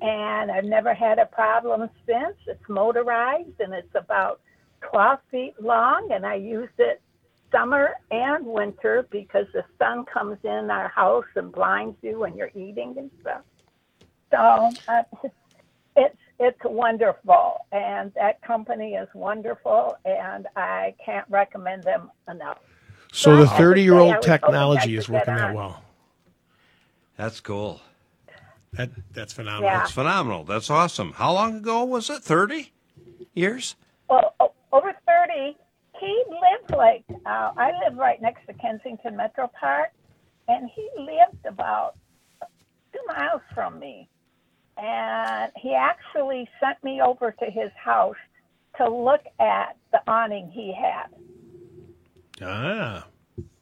and I've never had a problem since. It's motorized and it's about 12 feet long, and I use it summer and winter because the sun comes in our house and blinds you when you're eating and stuff. So uh, it's it's wonderful, and that company is wonderful, and I can't recommend them enough. So the Well, I would 30 year say I old technology is working that well. That's cool. That That's phenomenal. Yeah. That's phenomenal. That's awesome. How long ago was it? Thirty years? Well, over 30, he lived like, uh, I live right next to Kensington Metro Park, and he lived about two miles from me. And he actually sent me over to his house to look at the awning he had. Ah,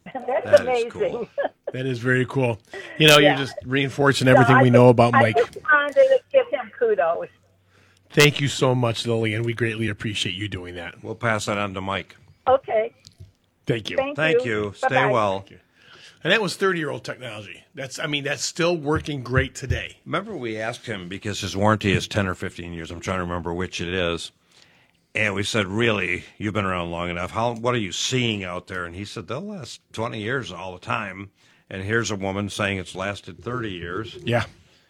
That's That is amazing. cool. that is very cool. You know, Yeah. you're just reinforcing everything So I we know just- about Mike. I just wanted to give him kudos. Thank you so much, Lillian. We greatly appreciate you doing that. We'll pass that on to Mike. Okay. Thank you. Thank, Thank you. Stay Bye-bye. well. And that was 30 year old technology. That's, I mean, that's still working great today. Remember, we asked him because his warranty is 10 or 15 years. I'm trying to remember which it is. And we said, Really, you've been around long enough. How, what are you seeing out there? And he said, They'll last 20 years all the time. And here's a woman saying it's lasted 30 years. Yeah.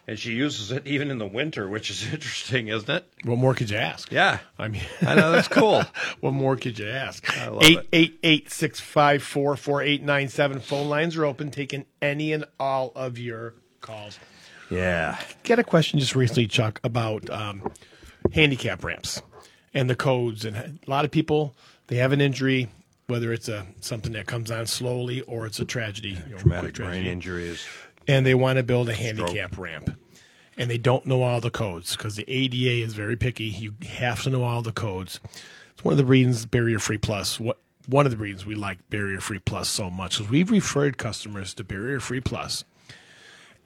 And she uses it even in the winter, which is interesting, isn't it? What more could you ask? Yeah. I mean, I know, that's cool. what more could you ask? I 888 654 4897. Phone lines are open, taking any and all of your calls. Yeah. Get a question just recently, Chuck, about um, handicap ramps and the codes. And a lot of people, they have an injury, whether it's a something that comes on slowly or it's a tragedy, you know, Traumatic quick brain tragedy. injuries. and they want to build a handicap ramp and they don't know all the codes because the ADA is very picky. You have to know all the codes. It's one of the reasons Barrier Free Plus. What one of the reasons we like Barrier Free Plus so much is we've referred customers to Barrier Free Plus,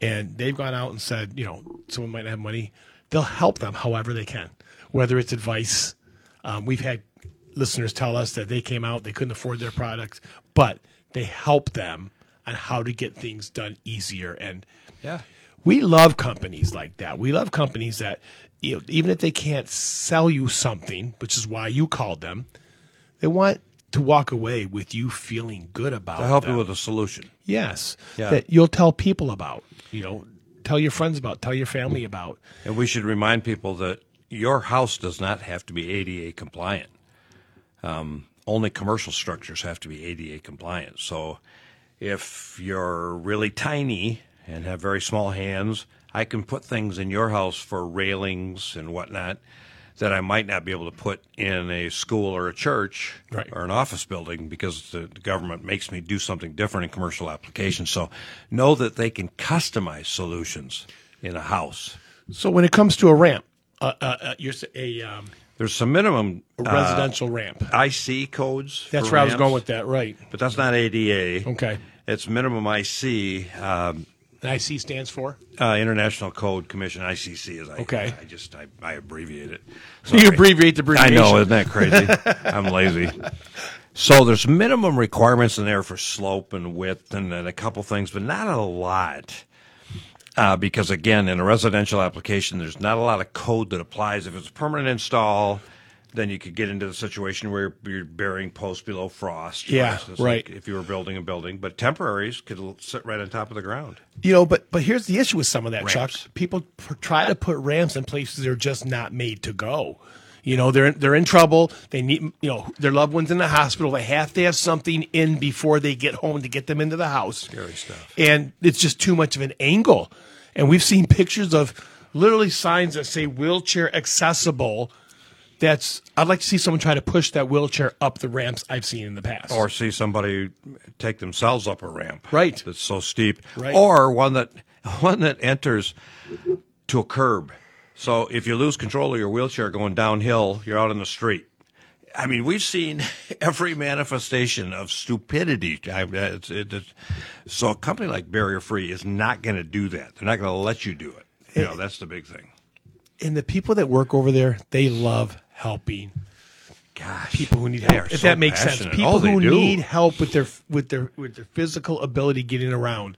and they've gone out and said, you know, someone might not have money, they'll help them however they can, whether it's advice. Um, we've had listeners tell us that they came out, they couldn't afford their products, but they help them on how to get things done easier and Yeah. we love companies like that. We love companies that, you know, even if they can't sell you something, which is why you called them, they want to walk away with you feeling good about To help them. you with a solution. yes, Yeah. that you'll tell people about. You know, tell your friends about, tell your family about. And we should remind people that your house does not have to be ADA compliant. Um, only commercial structures have to be ADA compliant. So if you're really tiny and have very small hands, I can put things in your house for railings and whatnot that I might not be able to put in a school or a church Right. or an office building because the government makes me do something different in commercial applications. So know that they can customize solutions in a house. So when it comes to a ramp, uh, uh, uh, you're a, um, There's some minimum a uh, residential ramp. IC codes. That's where I was going with that. Right. But that's not ADA. Okay. It's minimum IC, um, And IC stands for. uh, International Code Commission, ICC. Is I, Okay. I just I, I abbreviate it. So you abbreviate the abbreviation. I know, isn't that crazy? I'm lazy. So there's minimum requirements in there for slope and width and then a couple things, but not a lot. Uh, because again, in a residential application, there's not a lot of code that applies. If it's a permanent install, then you could get into the situation where you're, burying posts below frost. Yeah, instance, right. like if you were building a building, but temporaries could sit right on top of the ground. You know, but but here's the issue with some of that, Ramps. Chuck. People try to put ramps in places they're just not made to go. You know, they're they're in trouble. They need, you know, their loved ones in the hospital. They have to have something in before they get home to get them into the house. Scary stuff. And it's just too much of an angle. And we've seen pictures of literally signs that say wheelchair accessible. That's I'd like to see someone try to push that wheelchair up the ramps I've seen in the past. Or see somebody take themselves up a ramp, Right. That's so steep, Right. Or one that one that enters to a curb. So if you lose control of your wheelchair going downhill, you're out in the street. I mean, we've seen every manifestation of stupidity. I- uh, It's, it, it's, so a company like Barrier Free is not going to do that. They're not going to let you do it. You know, eh, that's the big thing. and the people that work over there, they love helping Gosh, people who need help. If so that makes passionate. sense, people Oh, who do. need help with their with their with their physical ability getting around.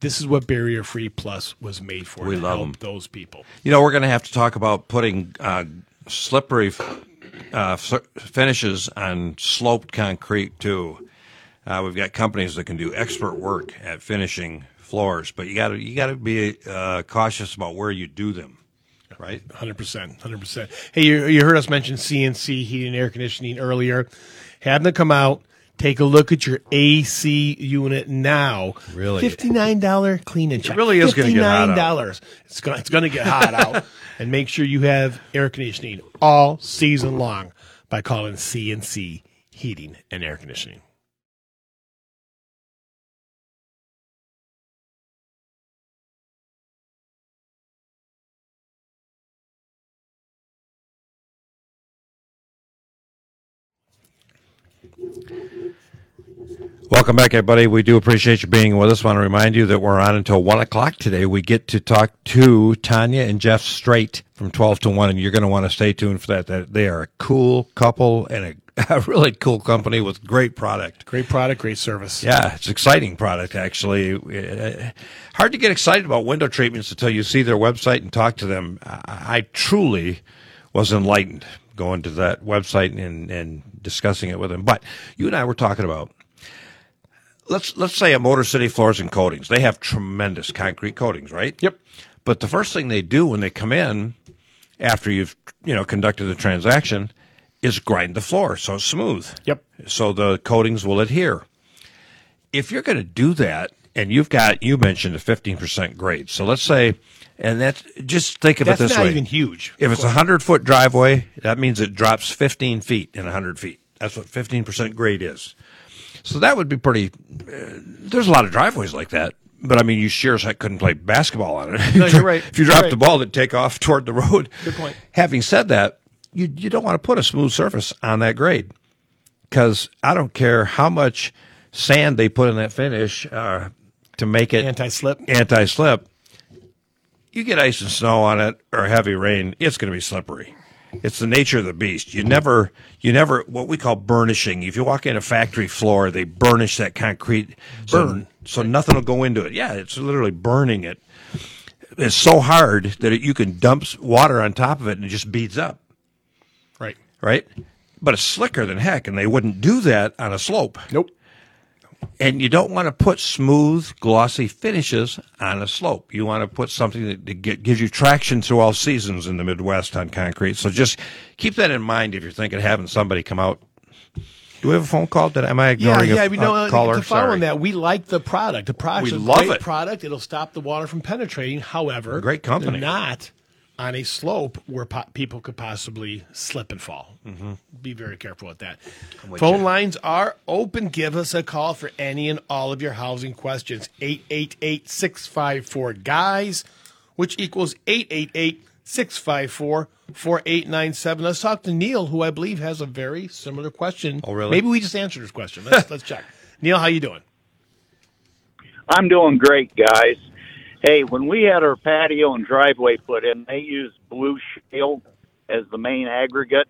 This is what Barrier Free Plus was made for. We to love help 'em. those people. You know, we're going to have to talk about putting uh, slippery uh, finishes on sloped concrete too. Uh, we've got companies that can do expert work at finishing floors, but you got to you got to be uh, cautious about where you do them, right? Hundred percent, hundred percent. Hey, you, you heard us mention CNC heating and air conditioning earlier. Have them come out, take a look at your AC unit now. Really? fifty nine dollar clean and check. really is gonna get hot out. dollars. It's going it's going to get hot out, and make sure you have air conditioning all season long by calling CNC Heating and Air Conditioning. Welcome back, everybody. We do appreciate you being with us. want to remind you that we're on until one o'clock today. We get to talk to Tanya and Jeff Straight from twelve to one, and you're going to want to stay tuned for that. That they are a cool couple and a, a really cool company with great product. Great product, great service. Yeah, it's exciting product actually. Uh, hard to get excited about window treatments until you see their website and talk to them. I, I truly was enlightened going to that website and, and discussing it with them. But you and I were talking about let's let's say a Motor City Floors and Coatings. They have tremendous concrete coatings, right? Yep. But the first thing they do when they come in after you've you know conducted the transaction is grind the floor so it's smooth. Yep. So the coatings will adhere. If you're going to do that, and you've got you mentioned a 15% grade, so let's say, and that's just think of That's it this way. That's not even huge. if it's a hundred foot driveway, that means it drops 15 feet in 100 feet. That's what 15% grade is. So that would be pretty. Uh, there's a lot of driveways like that, but I mean, you sure as heck couldn't play basketball on it. No, you're right. if you dropped right. the ball, it'd take off toward the road. Good point. Having said that, you you don't want to put a smooth surface on that grade because I don't care how much sand they put in that finish uh, to make it Anti slip. anti-slip, you get ice and snow on it or heavy rain, it's going to be slippery. It's the nature of the beast. You never, you never, what we call burnishing. If you walk in a factory floor, they burnish that concrete. so- Burn. So, nothing will go into it. Yeah, it's literally burning it. It's so hard that it, you can dump water on top of it and it just beads up, Right. right? But it's slicker than heck, and they wouldn't do that on a slope. Nope. And you don't want to put smooth, glossy finishes on a slope. You want to put something that, that gi- gives you traction through all seasons in the Midwest on concrete. So just keep that in mind if you're thinking of having somebody come out. Do we have a phone call? Did am I ignoring yeah. a, We know a uh, caller? to follow Sorry. on that, we like the product. The product's We a love great it. product. It'll stop the water from penetrating. However, Great company. Not on a slope where po- people could possibly slip and fall. Mm-hmm. Be very careful with that. with Phone you. lines are open. Give us a call for any and all of your housing questions. 888 654 guys, which equals 888 654 4897. Let's talk to Neil, who I believe has a very similar question. Oh, really? Maybe we just answered his question. Let's, let's check. Neil, how you doing? I'm doing great, guys. Hey, when we had our patio and driveway put in, they used blue shale as the main aggregate.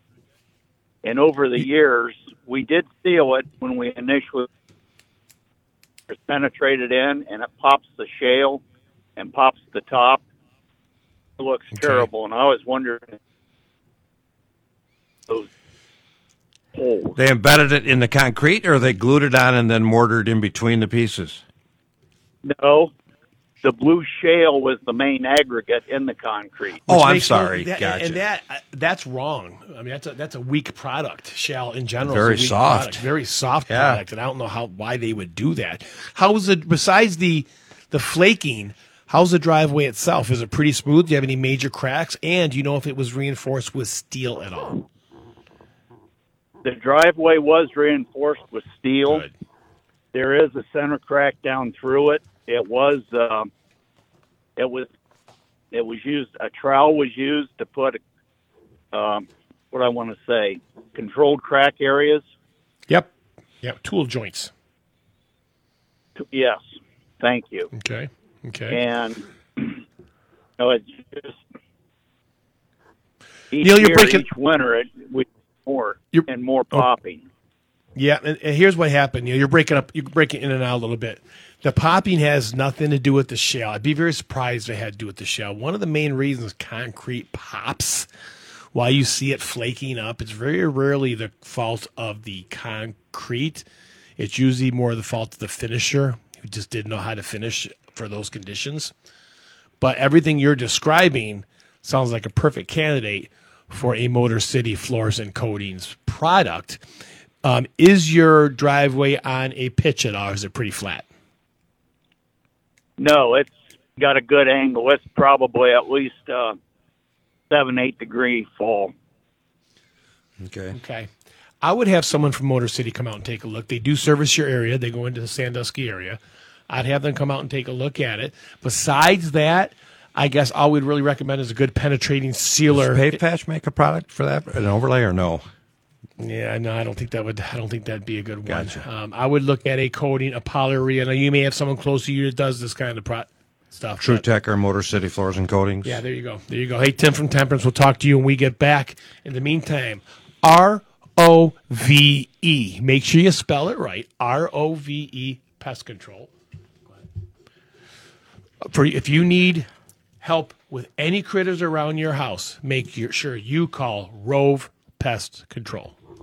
And over the years, we did seal it when we initially penetrated in, and it pops the shale and pops the top. It looks terrible, and I was wondering those holes. They embedded it in the concrete, or they glued it on and then mortared in between the pieces. No, the blue shale was the main aggregate in the concrete. Oh, I'm sorry. that- gotcha. And that uh, that's wrong. I mean, that's a that's a weak product. Shale in general, Very soft. product, very soft Yeah. product, and I don't know how why they would do that. How is it? Besides the the flaking, how's the driveway itself? Is it pretty smooth? Do you have any major cracks? And do you know if it was reinforced with steel at all? The driveway was reinforced with steel. Good. There is a center crack down through it. It was um, it was it was used. A trowel was used to put um, what I want to say controlled crack areas. Yep. Yep. Tool joints. Yes, thank you. Okay. Okay. And no, it's just each Neil, you're year, breaking- each winter it we more You're- and more oh. popping. Yeah, and, and here's what happened. You know, you're breaking up. You're breaking in and out a little bit. The popping has nothing to do with the shale. I'd be very surprised if it had to do with the shale. One of the main reasons concrete pops, why you see it flaking up, it's very rarely the fault of the concrete. It's usually more the fault of the finisher who just didn't know how to finish for those conditions. But everything you're describing sounds like a perfect candidate for a Motor City Floors and Coatings product. Um, is your driveway on a pitch at all? Or is it pretty flat? No, it's got a good angle. It's probably at least uh, seven, eight degree fall. okay. Okay. I would have someone from Motor City come out and take a look. They do service your area. They go into the Sandusky area. I'd have them come out and take a look at it. Besides that, I guess all we'd really recommend is a good penetrating sealer. Does Pave Patch make a product for that, an overlay, or no? Yeah, no, I don't think that would. I don't think that'd be a good one. Gotcha. Um, I would look at a coating, a polyurea. Now you may have someone close to you that does this kind of pro- stuff. True Tech or Motor City Floors and Coatings? Yeah, there you go. There you go. Hey, Tim from Temperance. We'll talk to you when we get back. In the meantime, R O V E. Make sure you spell it right. R O V E Pest Control. For if you need help with any critters around your house, make your, sure you call Rove Pest Control.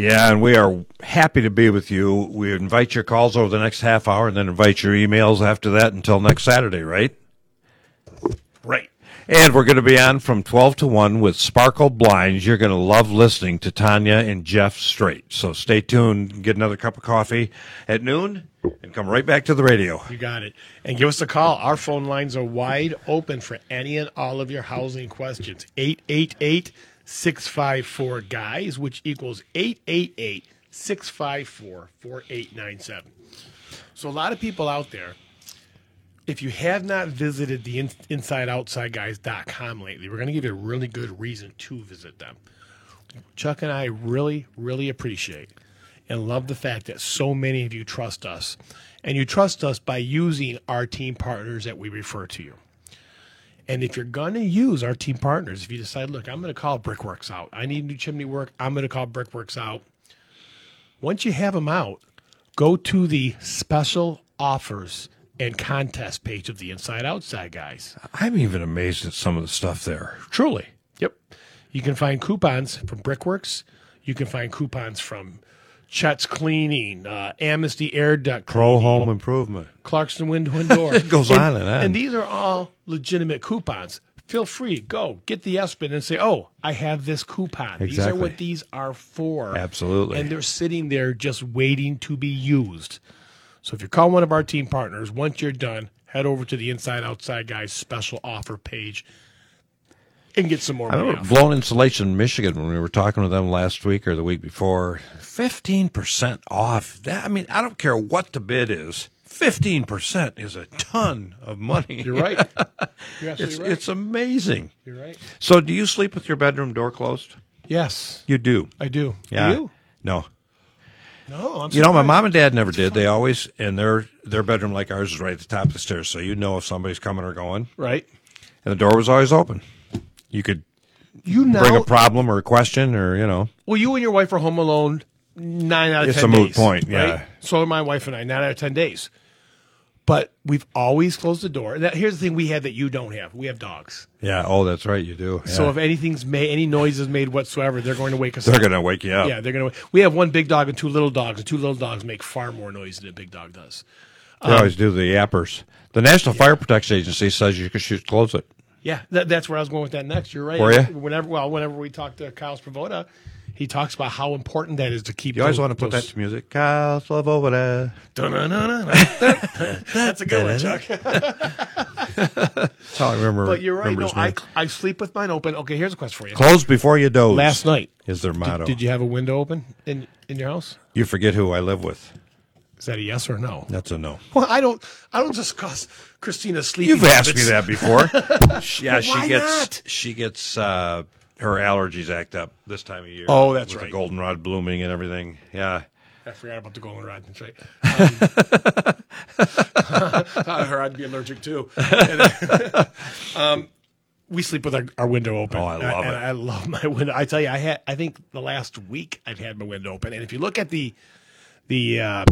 Yeah, and we are happy to be with you. We invite your calls over the next half hour and then invite your emails after that until next Saturday, right? Right. And we're going to be on from 12 to 1 with Sparkle Blinds. You're going to love listening to Tanya and Jeff straight. So stay tuned, get another cup of coffee at noon, and come right back to the radio. You got it. And give us a call. Our phone lines are wide open for any and all of your housing questions. 888 654 guys, which equals 888 654 4897. So, a lot of people out there, if you have not visited the in- InsideOutsideGuys.com lately, we're going to give you a really good reason to visit them. Chuck and I really, really appreciate and love the fact that so many of you trust us. And you trust us by using our team partners that we refer to you. And if you're going to use our team partners, if you decide, look, I'm going to call Brickworks out, I need new chimney work, I'm going to call Brickworks out. Once you have them out, go to the special offers and contest page of the Inside Outside guys. I'm even amazed at some of the stuff there. Truly. Yep. You can find coupons from Brickworks. You can find coupons from Chet's Cleaning, uh, Amnesty Air Duct, Pro Cleaning, Home Improvement. Clarkson Window and Door. It goes on and on. And these are all legitimate coupons. Feel free, go get the ESPN and say, "Oh, I have this coupon. Exactly. These are what these are for." Absolutely. And they're sitting there just waiting to be used. So if you call one of our team partners, once you're done, head over to the Inside Outside Guys special offer page and get some more I remember. Blown Insulation, Michigan, when we were talking to them last week or the week before. Fifteen percent off. That, I mean, I don't care what the bid is. Fifteen percent is a ton of money. You're right. You're It's right. it's amazing. You're right. So, do you sleep with your bedroom door closed? Yes, You do. I do. Yeah. You? No. No, I'm You know, my mom and dad never did. They always and their their bedroom like ours is right at the top of the stairs, so you know if somebody's coming or going. Right. And the door was always open. You could You now. bring a problem or a question or you know. well, you and your wife are home alone nine out of It's ten a moot days, point, right? yeah. So are my wife and I, nine out of ten days. But we've always closed the door. That, here's the thing we have that you don't have. We have dogs. Yeah. Oh, that's right. You do. So if anything's made, any noise is made whatsoever, they're going to wake us they're up. gonna wake you up. Yeah, they're going to. We have one big dog and two little dogs, and two little dogs make far more noise than a big dog does. They always do the yappers. The National Fire Protection Agency says you can shoot close it. Yeah, that, that's where I was going with that next. You're right. Were ya? Whenever, well, whenever we talk to Kyle Spravoda, he talks about how important that is to keep. You always those- want to put that to music. Kyle Sloboda. That's a good one, Chuck. That's how I remember. But you're right. No, his I, name. I sleep with mine open. Okay, here's a question for you. Close before you doze. Last night, is their motto. did you have a window open in in your house? you forget who I live with. Is that a yes or no? That's a no. Well, I don't. I don't discuss Christina's sleeping. You've asked me that before. yeah, she gets not? she gets uh, her allergies act up this time of year. Oh, that's with right. The goldenrod blooming and everything. Yeah. I forgot about the goldenrod. That's right. Um, I heard I'd be allergic too. And, um, we sleep with our, our window open. Oh, I love it. I love my window. I tell you, I had. I think the last week I've had my window open, and if you look at the the uh,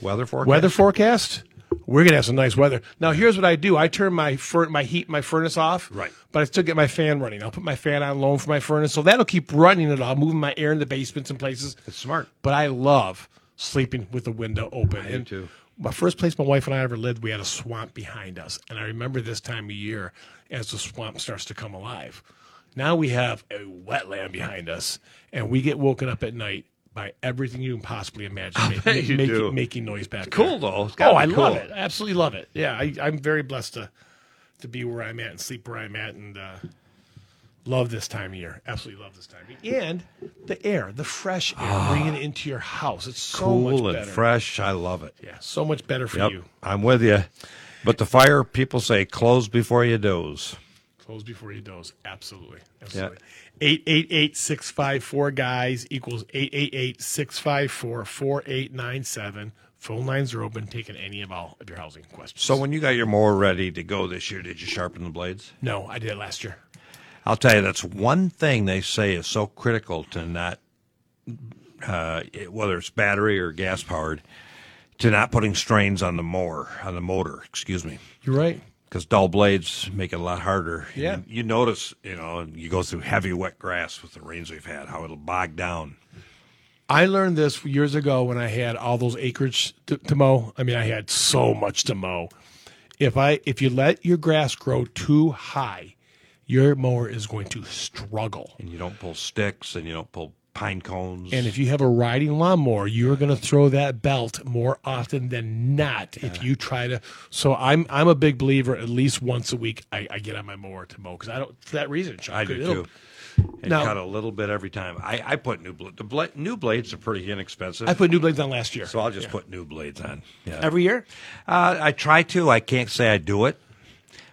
Weather forecast. weather forecast, we're gonna have some nice weather. Now, here's what I do: I turn my fur- my heat, my furnace off. Right. But I still get my fan running. I'll put my fan on low for my furnace, so that'll keep running it all, moving my air in the basements and places. It's smart. But I love sleeping with the window open. do and too. My first place my wife and I ever lived, we had a swamp behind us, and I remember this time of year as the swamp starts to come alive. Now we have a wetland behind us, and we get woken up at night by everything you can possibly imagine ma- bet you making, do. making noise back Cool there. though. It's Oh, I be love cool. it. Absolutely love it. Yeah, I, I'm very blessed to to be where I'm at and sleep where I'm at, and uh, love this time of year. Absolutely love this time. of year. And the air, the fresh air, bringing it into your house. It's so much Cool and better. fresh. I love it. Yeah, so much better for Yep. you. I'm with you. But the fire people say close before you doze. Close before you doze. Absolutely. Absolutely. 888 654 guys equals 888 654 4897. Phone lines are open, taking any of all of your housing questions. So when you got your mower ready to go this year, did you sharpen the blades? no, I did it last year. I'll tell you, that's one thing they say is so critical to not, uh, it- whether it's battery or gas powered, to not putting strains on the mower, on the motor, excuse me. You're right. Because dull blades make it a lot harder. Yeah. You, you notice, you know, and you go through heavy wet grass with the rains we've had, how it'll bog down. I learned this years ago when I had all those acreage to, to mow. I mean, I had so much to mow. If I if you let your grass grow too high, your mower is going to struggle. And you don't pull sticks and you don't pull pine cones. And if you have a riding lawnmower, you're going to throw that belt more often than not. If you try to, so I'm I'm a big believer. At least once a week, I, I get on my mower to mow because I don't for that reason. Chuck. I do too. And Now- cut a little bit every time. I, I put new bla- the bla- new blades are pretty inexpensive. I put new blades on last year. so I'll just put new blades on. Yeah. every year. Uh, I try to. I can't say I do it,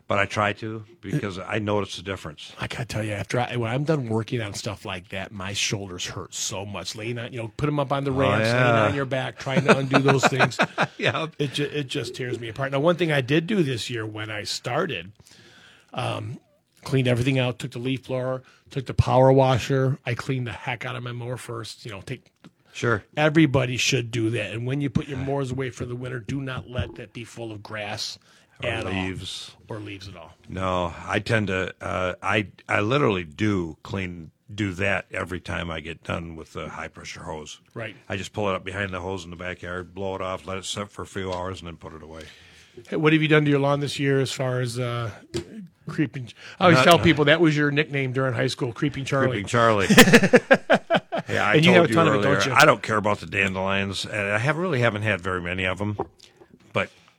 but I try to because I notice the difference. I gotta tell you, after I, when I'm done working on stuff like that, my shoulders hurt so much. Laying on, you know, put them up on the ramps, laying Oh, yeah. on your back, trying to undo those things. Yeah. it ju- it just tears me apart. Now, one thing I did do this year when I started, um, cleaned everything out, took the leaf blower, took the power washer. I cleaned the heck out of my mower first. You know, take Sure. everybody should do that. And when you put your mowers away for the winter, do not let that be full of grass Or at all. leaves. or leaves at all. No, I tend to. Uh, I I literally do clean do that every time I get done with the high pressure hose. Right. I just pull it up behind the hose in the backyard, blow it off, let it sit for a few hours, and then put it away. Hey, what have you done to your lawn this year as far as uh, creeping? I always Not- tell people that was your nickname during high school, creeping Charlie. Creeping Charlie. yeah, I And you have a ton of it, don't you? I don't care about the dandelions, and I have really haven't had very many of them.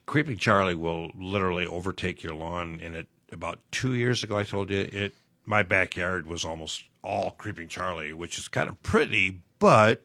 Creeping Charlie will literally overtake your lawn. And it about two years ago, I told you it. My backyard was almost all Creeping Charlie, which is kind of pretty, but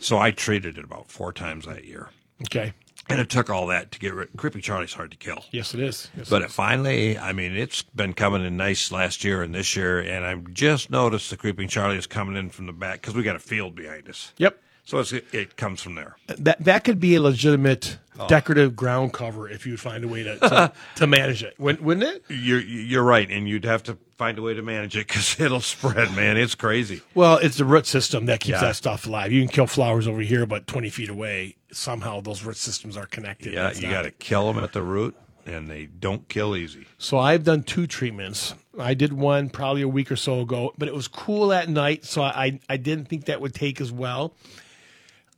so I treated it about four times that year. Okay. And it took all that to get rid. Creeping Charlie's hard to kill. Yes, it is. Yes, But it it finally, I mean, it's been coming in nice last year and this year, and I've just noticed the creeping Charlie is coming in from the back because we got a field behind us. Yep. So it's, it comes from there. That that could be a legitimate Oh. decorative ground cover if you find a way to to, to manage it, wouldn't, wouldn't it? You're you're right, and you'd have to find a way to manage it because it'll spread, man. It's crazy. Well, it's the root system that keeps Yeah. that stuff alive. You can kill flowers over here, but 20 feet away, somehow those root systems are connected. Yeah, you got to kill them at the root, and they don't kill easy. So I've done two treatments. I did one probably a week or so ago, but it was cool at night, so I, I didn't think that would take as well.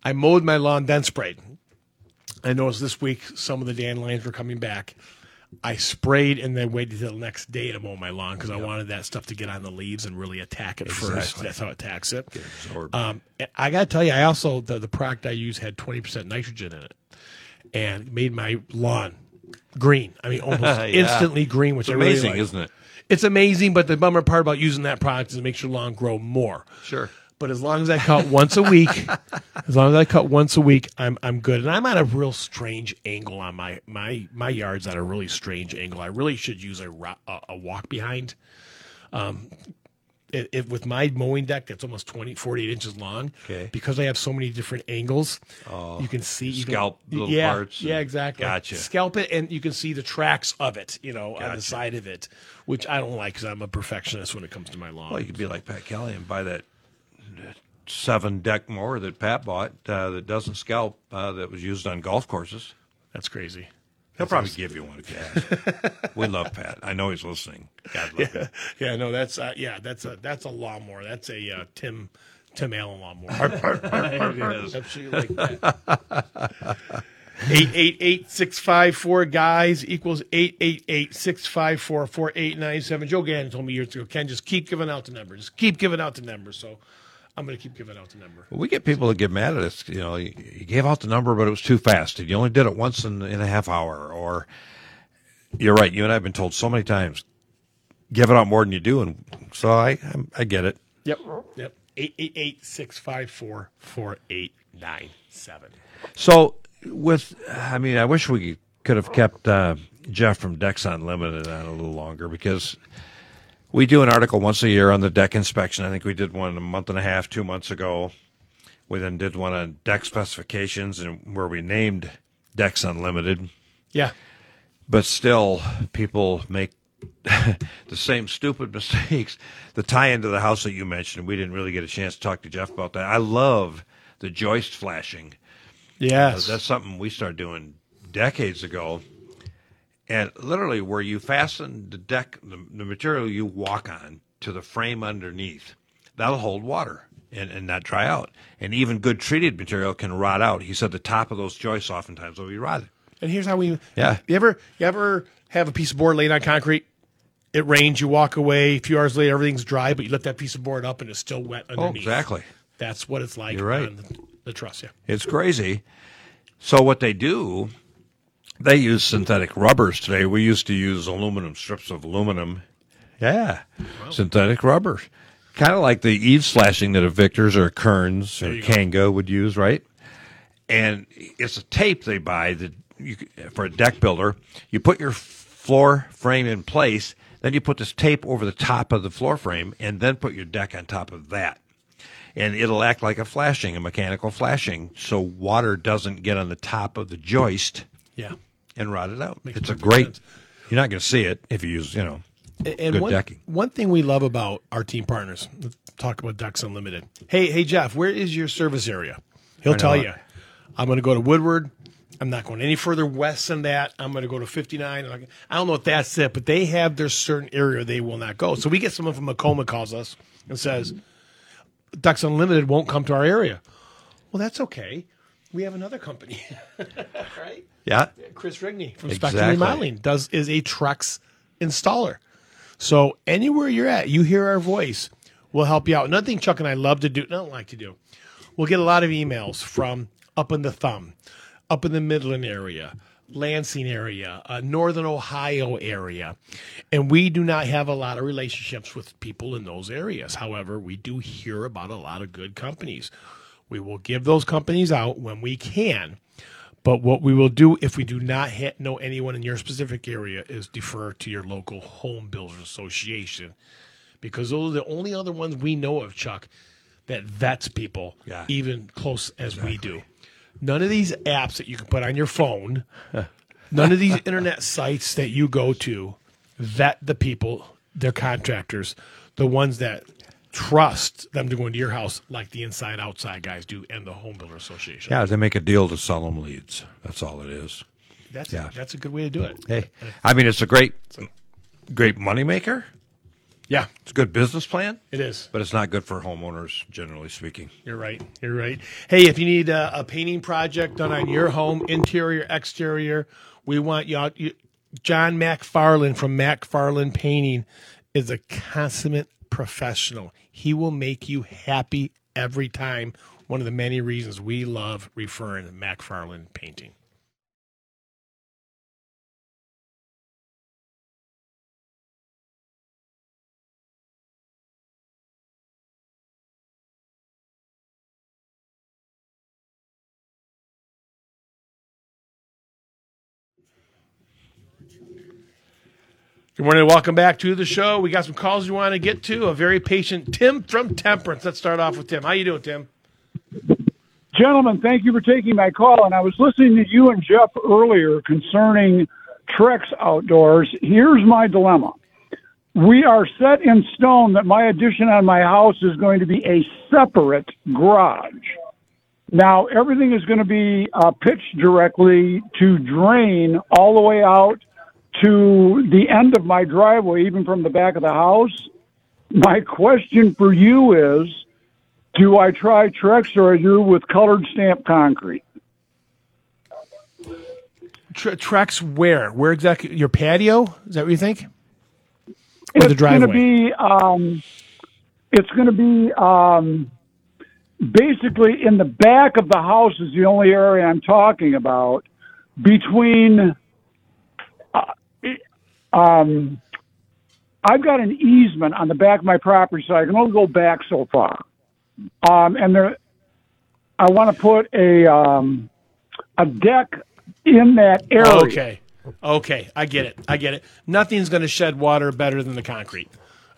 I mowed my lawn, then sprayed. I noticed this week some of the dandelions were coming back. I sprayed and then waited till the next day to mow my lawn because I wanted that stuff to get on the leaves and really attack it first. That's how it attacks it. Um, I got to tell you, I also the, the product I use had twenty percent nitrogen in it, and made my lawn green. I mean, almost Yeah. instantly green, which It's really amazing, like. isn't it? It's amazing, but the bummer part about using that product is it makes your lawn grow more. Sure. But as long as I cut once a week, as long as I cut once a week, I'm I'm good. And I'm at a real strange angle on my my my yard's at a really strange angle. I really should use a a, a walk behind. Um, it, it, with my mowing deck that's almost 20, 48 inches long, Okay. because I have so many different angles, you can see you can- scalp little yeah, parts Yeah, and- exactly. Gotcha. Scalp it, and you can see the tracks of it, you know, on the side of it, which I don't like because I'm a perfectionist when it comes to my lawn. Well, you could be like Pat Kelly and buy that seven deck mower that Pat bought uh, that doesn't scalp uh, that was used on golf courses. That's crazy. He'll probably give you one if you ask. we love Pat. I know he's listening. God love him. Yeah, no, that's uh, yeah, that's a that's a lawnmower. That's a uh, Tim Tim Allen lawnmower. It is. Absolutely like that. Eight eight eight six five four guys equals eight eight eight six five four four eight nine seven. Joe Gagnon told me years ago, Ken, just keep giving out the numbers. Just keep giving out the numbers. So I'm going to keep giving out the number. We get people that get mad at us. You know, you, you gave out the number, but it was too fast. You only did it once in, in a half hour. Or you're right. You and I have been told so many times, give it out more than you do, and so I I'm, I get it. Yep. Yep. Eight eight eight six five four four eight nine seven. So with, I mean, I wish we could have kept uh, Jeff from Decks Unlimited on a little longer because we do an article once a year on the deck inspection. I think we did one a month and a half, two months ago. We then did one on deck specifications and where we named Decks Unlimited. Yeah. But still, people make the same stupid mistakes. The tie into the house that you mentioned, we didn't really get a chance to talk to Jeff about that. I love the joist flashing. Yes. Uh, that's something we started doing decades ago. And literally, where you fasten the deck, the, the material you walk on to the frame underneath, that'll hold water and, and not dry out. And even good treated material can rot out. He said the top of those joists oftentimes will be rotted. And here's how we. Yeah. You ever you ever have a piece of board laid on concrete? It rains, you walk away. A few hours later, everything's dry, but you lift that piece of board up and it's still wet underneath. Oh, underneath. exactly. That's what it's like. You're right. On the, the truss, yeah. It's crazy. So what they do, they use synthetic rubbers today. We used to use aluminum strips of aluminum. Yeah, synthetic rubbers, kind of like the eave flashing that a Victor's or a Kearns or you go. Would use, right? And it's a tape they buy that you for a deck builder. You put your floor frame in place, then you put this tape over the top of the floor frame, and then put your deck on top of that and it'll act like a flashing, a mechanical flashing, so water doesn't get on the top of the joist Yeah. And rot it out. Makes it's a great. sense. You're not going to see it if you use, you know, And good one, decking. one thing we love about our team partners, let's talk about Decks Unlimited. Hey, hey, Jeff, where is your service area? He'll know tell it. you. I'm going to go to Woodward. I'm not going any further west than that. I'm going to go to 59. I don't know if that's it, but they have their certain area they will not go. So we get someone from Macoma calls us and says, Decks Unlimited won't come to our area. Well, that's okay. We have another company, right? Yeah. Chris Rigney from Exactly. Spectrum Remodeling does is a Trex installer. So anywhere you're at, you hear our voice, we'll help you out. Another thing Chuck and I love to do, don't like to do, we'll get a lot of emails from up in the thumb, up in the Midland area, Lansing area, uh, Northern Ohio area, and we do not have a lot of relationships with people in those areas. However, we do hear about a lot of good companies. We will give those companies out when we can But what we will do if we do not know anyone in your specific area is defer to your local home builders association because those are the only other ones we know of, Chuck, that vets people Yeah. even close as we do. None of these apps that you can put on your phone, none of these internet sites that you go to vet the people, their contractors, the ones that trust them to go into your house like the inside outside guys do and the home builder association. Yeah, they make a deal to sell them leads. That's all it is. That's Yeah. that's a good way to do it. Hey, I mean, it's a great, great moneymaker. Yeah, It's a good business plan, it is. but it's not good for homeowners, generally speaking. You're right. You're right. Hey, if you need a, a painting project done on your home, interior, exterior, we want you. You, John MacFarlane from MacFarlane Painting is a consummate professional. He will make you happy every time. One of the many reasons we love referring to McFarland Painting. Good morning. Welcome back to the show. We got some calls you want to get to. A very patient Tim from Temperance. Let's start off with Tim. How you doing, Tim? Gentlemen, thank you for taking my call. And I was listening to you and Jeff earlier concerning Trex Outdoors. Here's my dilemma. We are set in stone that my addition on my house is going to be a separate garage. Now, everything is going to be uh, pitched directly to drain all the way out to the end of my driveway, even from the back of the house. My question for you is do I try Trex or do with colored stamp concrete? Tre- Trex where? Where exactly? Your patio? Is that what you think? Or it's the going to be um, it's going to be um, basically in the back of the house is the only area I'm talking about between um, I've got an easement on the back of my property so I can only go back so far um, and there I want to put a um, a deck in that area Okay. Okay. I get it. I get it. Nothing's going to shed water better than the concrete.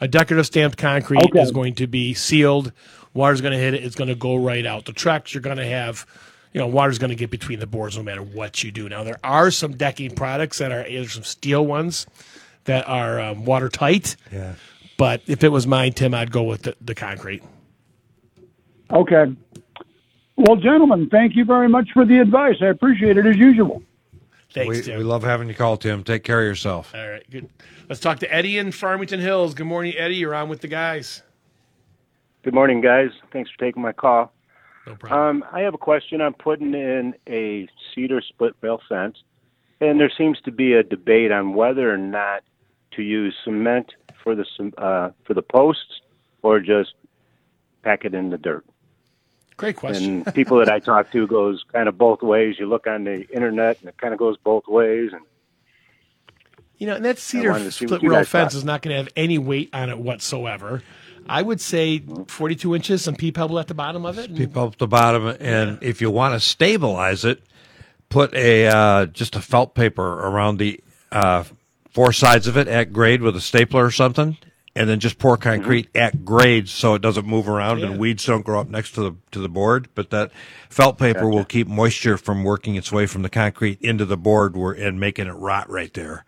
A decorative stamped concrete Okay. is going to be sealed. Water's going to hit it. It's going to go right out. The Trex, you're going to have, you know, water's going to get between the boards no matter what you do. Now, there are some decking products that are, there's some steel ones that are um, watertight. Yeah. But if it was mine, Tim, I'd go with the, the concrete. Okay. Well, gentlemen, thank you very much for the advice. I appreciate it as usual. Thanks, We, Tim. we love having you call, Tim. Take care of yourself. All right, good. Let's talk to Eddie in Farmington Hills. Good morning, Eddie. You're on with the guys. Good morning, guys. Thanks for taking my call. No problem. Um, I have a question. I'm putting in a cedar split rail fence, and there seems to be a debate on whether or not to use cement for the uh, for the posts or just pack it in the dirt. Great question. And people that I talk to goes kind of both ways. You look on the internet, and it kind of goes both ways. And You know, and that cedar wanted to see what split rail fence thought. is not going to have any weight on it whatsoever. I would say 42 inches, some pea pebble at the bottom of it. and- Keep up the bottom, and if you want to stabilize it, put a uh, just a felt paper around the uh, four sides of it at grade with a stapler or something, and then just pour concrete at grade so it doesn't move around Yeah. and weeds don't grow up next to the to the board. But that felt paper will keep moisture from working its way from the concrete into the board where, and making it rot right there.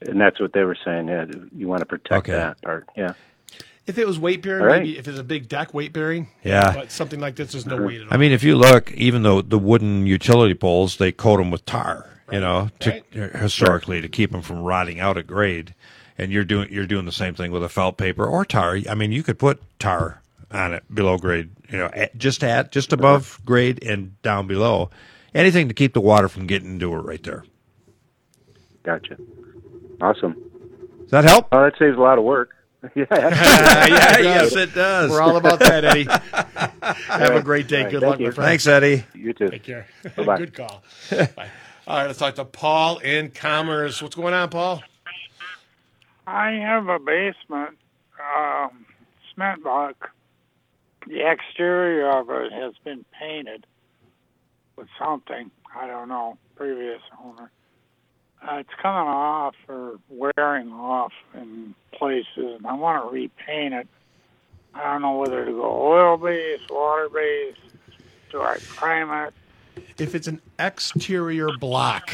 and that's what they were saying. Yeah, you want to protect Okay. that part. Yeah. If it was weight bearing, All right. maybe if it's a big deck, weight bearing. Yeah. But something like this, there's no mm-hmm. weight at all. I mean, if you look, even though the wooden utility poles, they coat them with tar, you know, to, Right. historically to keep them from rotting out at grade. And you're doing you're doing the same thing with a felt paper or tar. I mean, you could put tar on it below grade, you know, at, just at just above grade and down below. Anything to keep the water from getting into it right there. Gotcha. Awesome. Does that help? Uh, well, that saves a lot of work. yeah. yeah, yes, it does. We're all about that, Eddie. Have a great day. All right, Good thank luck, my friend. Thanks, Eddie. You too. Take care. Bye-bye. Good call. Bye. All right, let's talk to Paul in Commerce. What's going on, Paul? I have a basement, um, cement block. The exterior of it has been painted with something. I don't know. Previous owner. Uh, it's coming off or wearing off in places, and I want to repaint it. I don't know whether to go oil based, water based. Do I prime it? If it's an exterior block,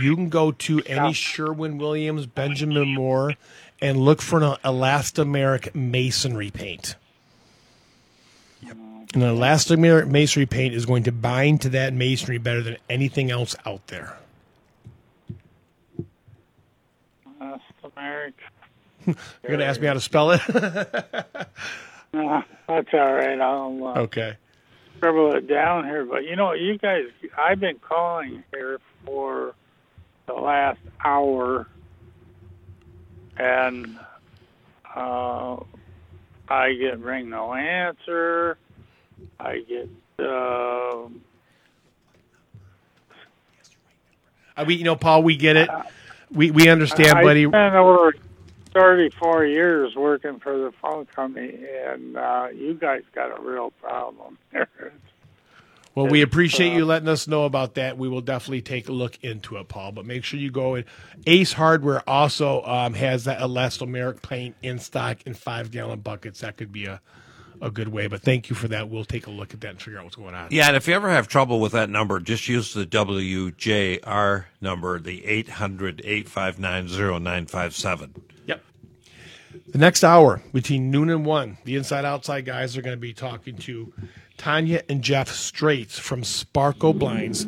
you can go to any Sherwin Williams, Benjamin Moore, and look for an elastomeric masonry paint. An elastomeric masonry paint is going to bind to that masonry better than anything else out there. Elastomeric. You're going to ask me how to spell it? Uh, that's all right. I'll uh, okay. scribble it down here. But you know, you guys, I've been calling here for the last hour, and uh, I get ring no answer. I get. Uh, Uh, we, you know, Paul, we get it. We we understand, I buddy. I spent over 34 years working for the phone company, and uh, you guys got a real problem there. Well, we appreciate you letting us know about that. We will definitely take a look into it, Paul. But make sure you go in. Ace Hardware also um, has that elastomeric paint in stock in five gallon buckets. That could be a, a good way. But thank you for that. We'll take a look at that and figure out what's going on. Yeah, and if you ever have trouble with that number, just use the WJR number, the 800 859 0957. Yep. The next hour between noon and one, the inside outside guys are going to be talking to Tanya and Jeff Straits from Sparkle Blinds.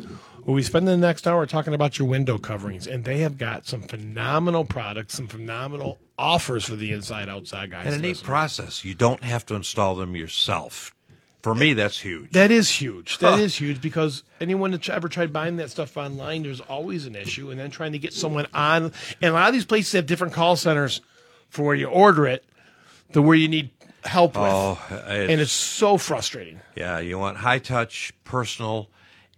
We'll be spending the next hour talking about your window coverings, and they have got some phenomenal products, some phenomenal offers for the inside outside guys. And a neat process. You don't have to install them yourself. For me, that's huge. That is huge. That is Huh. huge because anyone that's ever tried buying that stuff online, there's always an issue. And then trying to get someone on, and a lot of these places have different call centers for where you order it, to where you need help with, Oh, and it's so frustrating. Yeah, you want high touch, personal,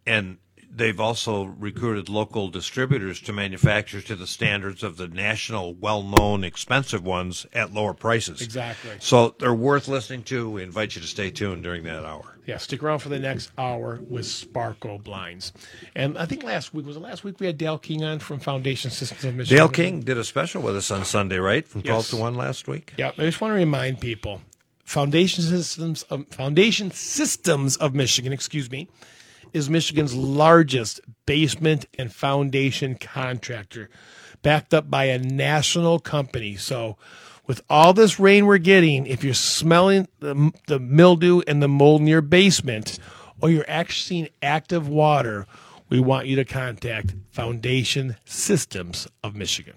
and they've also recruited local distributors to manufacture to the standards of the national, well known, expensive ones at lower prices. Exactly. So they're worth listening to. We invite you to stay tuned during that hour. Yeah, stick around for the next hour with Sparkle Blinds. And I think last week was it last week we had Dale King on from Foundation Systems of Michigan. Dale King did a special with us on Sunday, right? From 12 Yes. to 1 last week. Yeah, I just want to remind people, Foundation Systems of Foundation Systems of Michigan, excuse me, is Michigan's largest basement and foundation contractor, backed up by a national company. So, with all this rain we're getting, if you're smelling the, the mildew and the mold in your basement, or you're actually seeing active water, we want you to contact Foundation Systems of Michigan.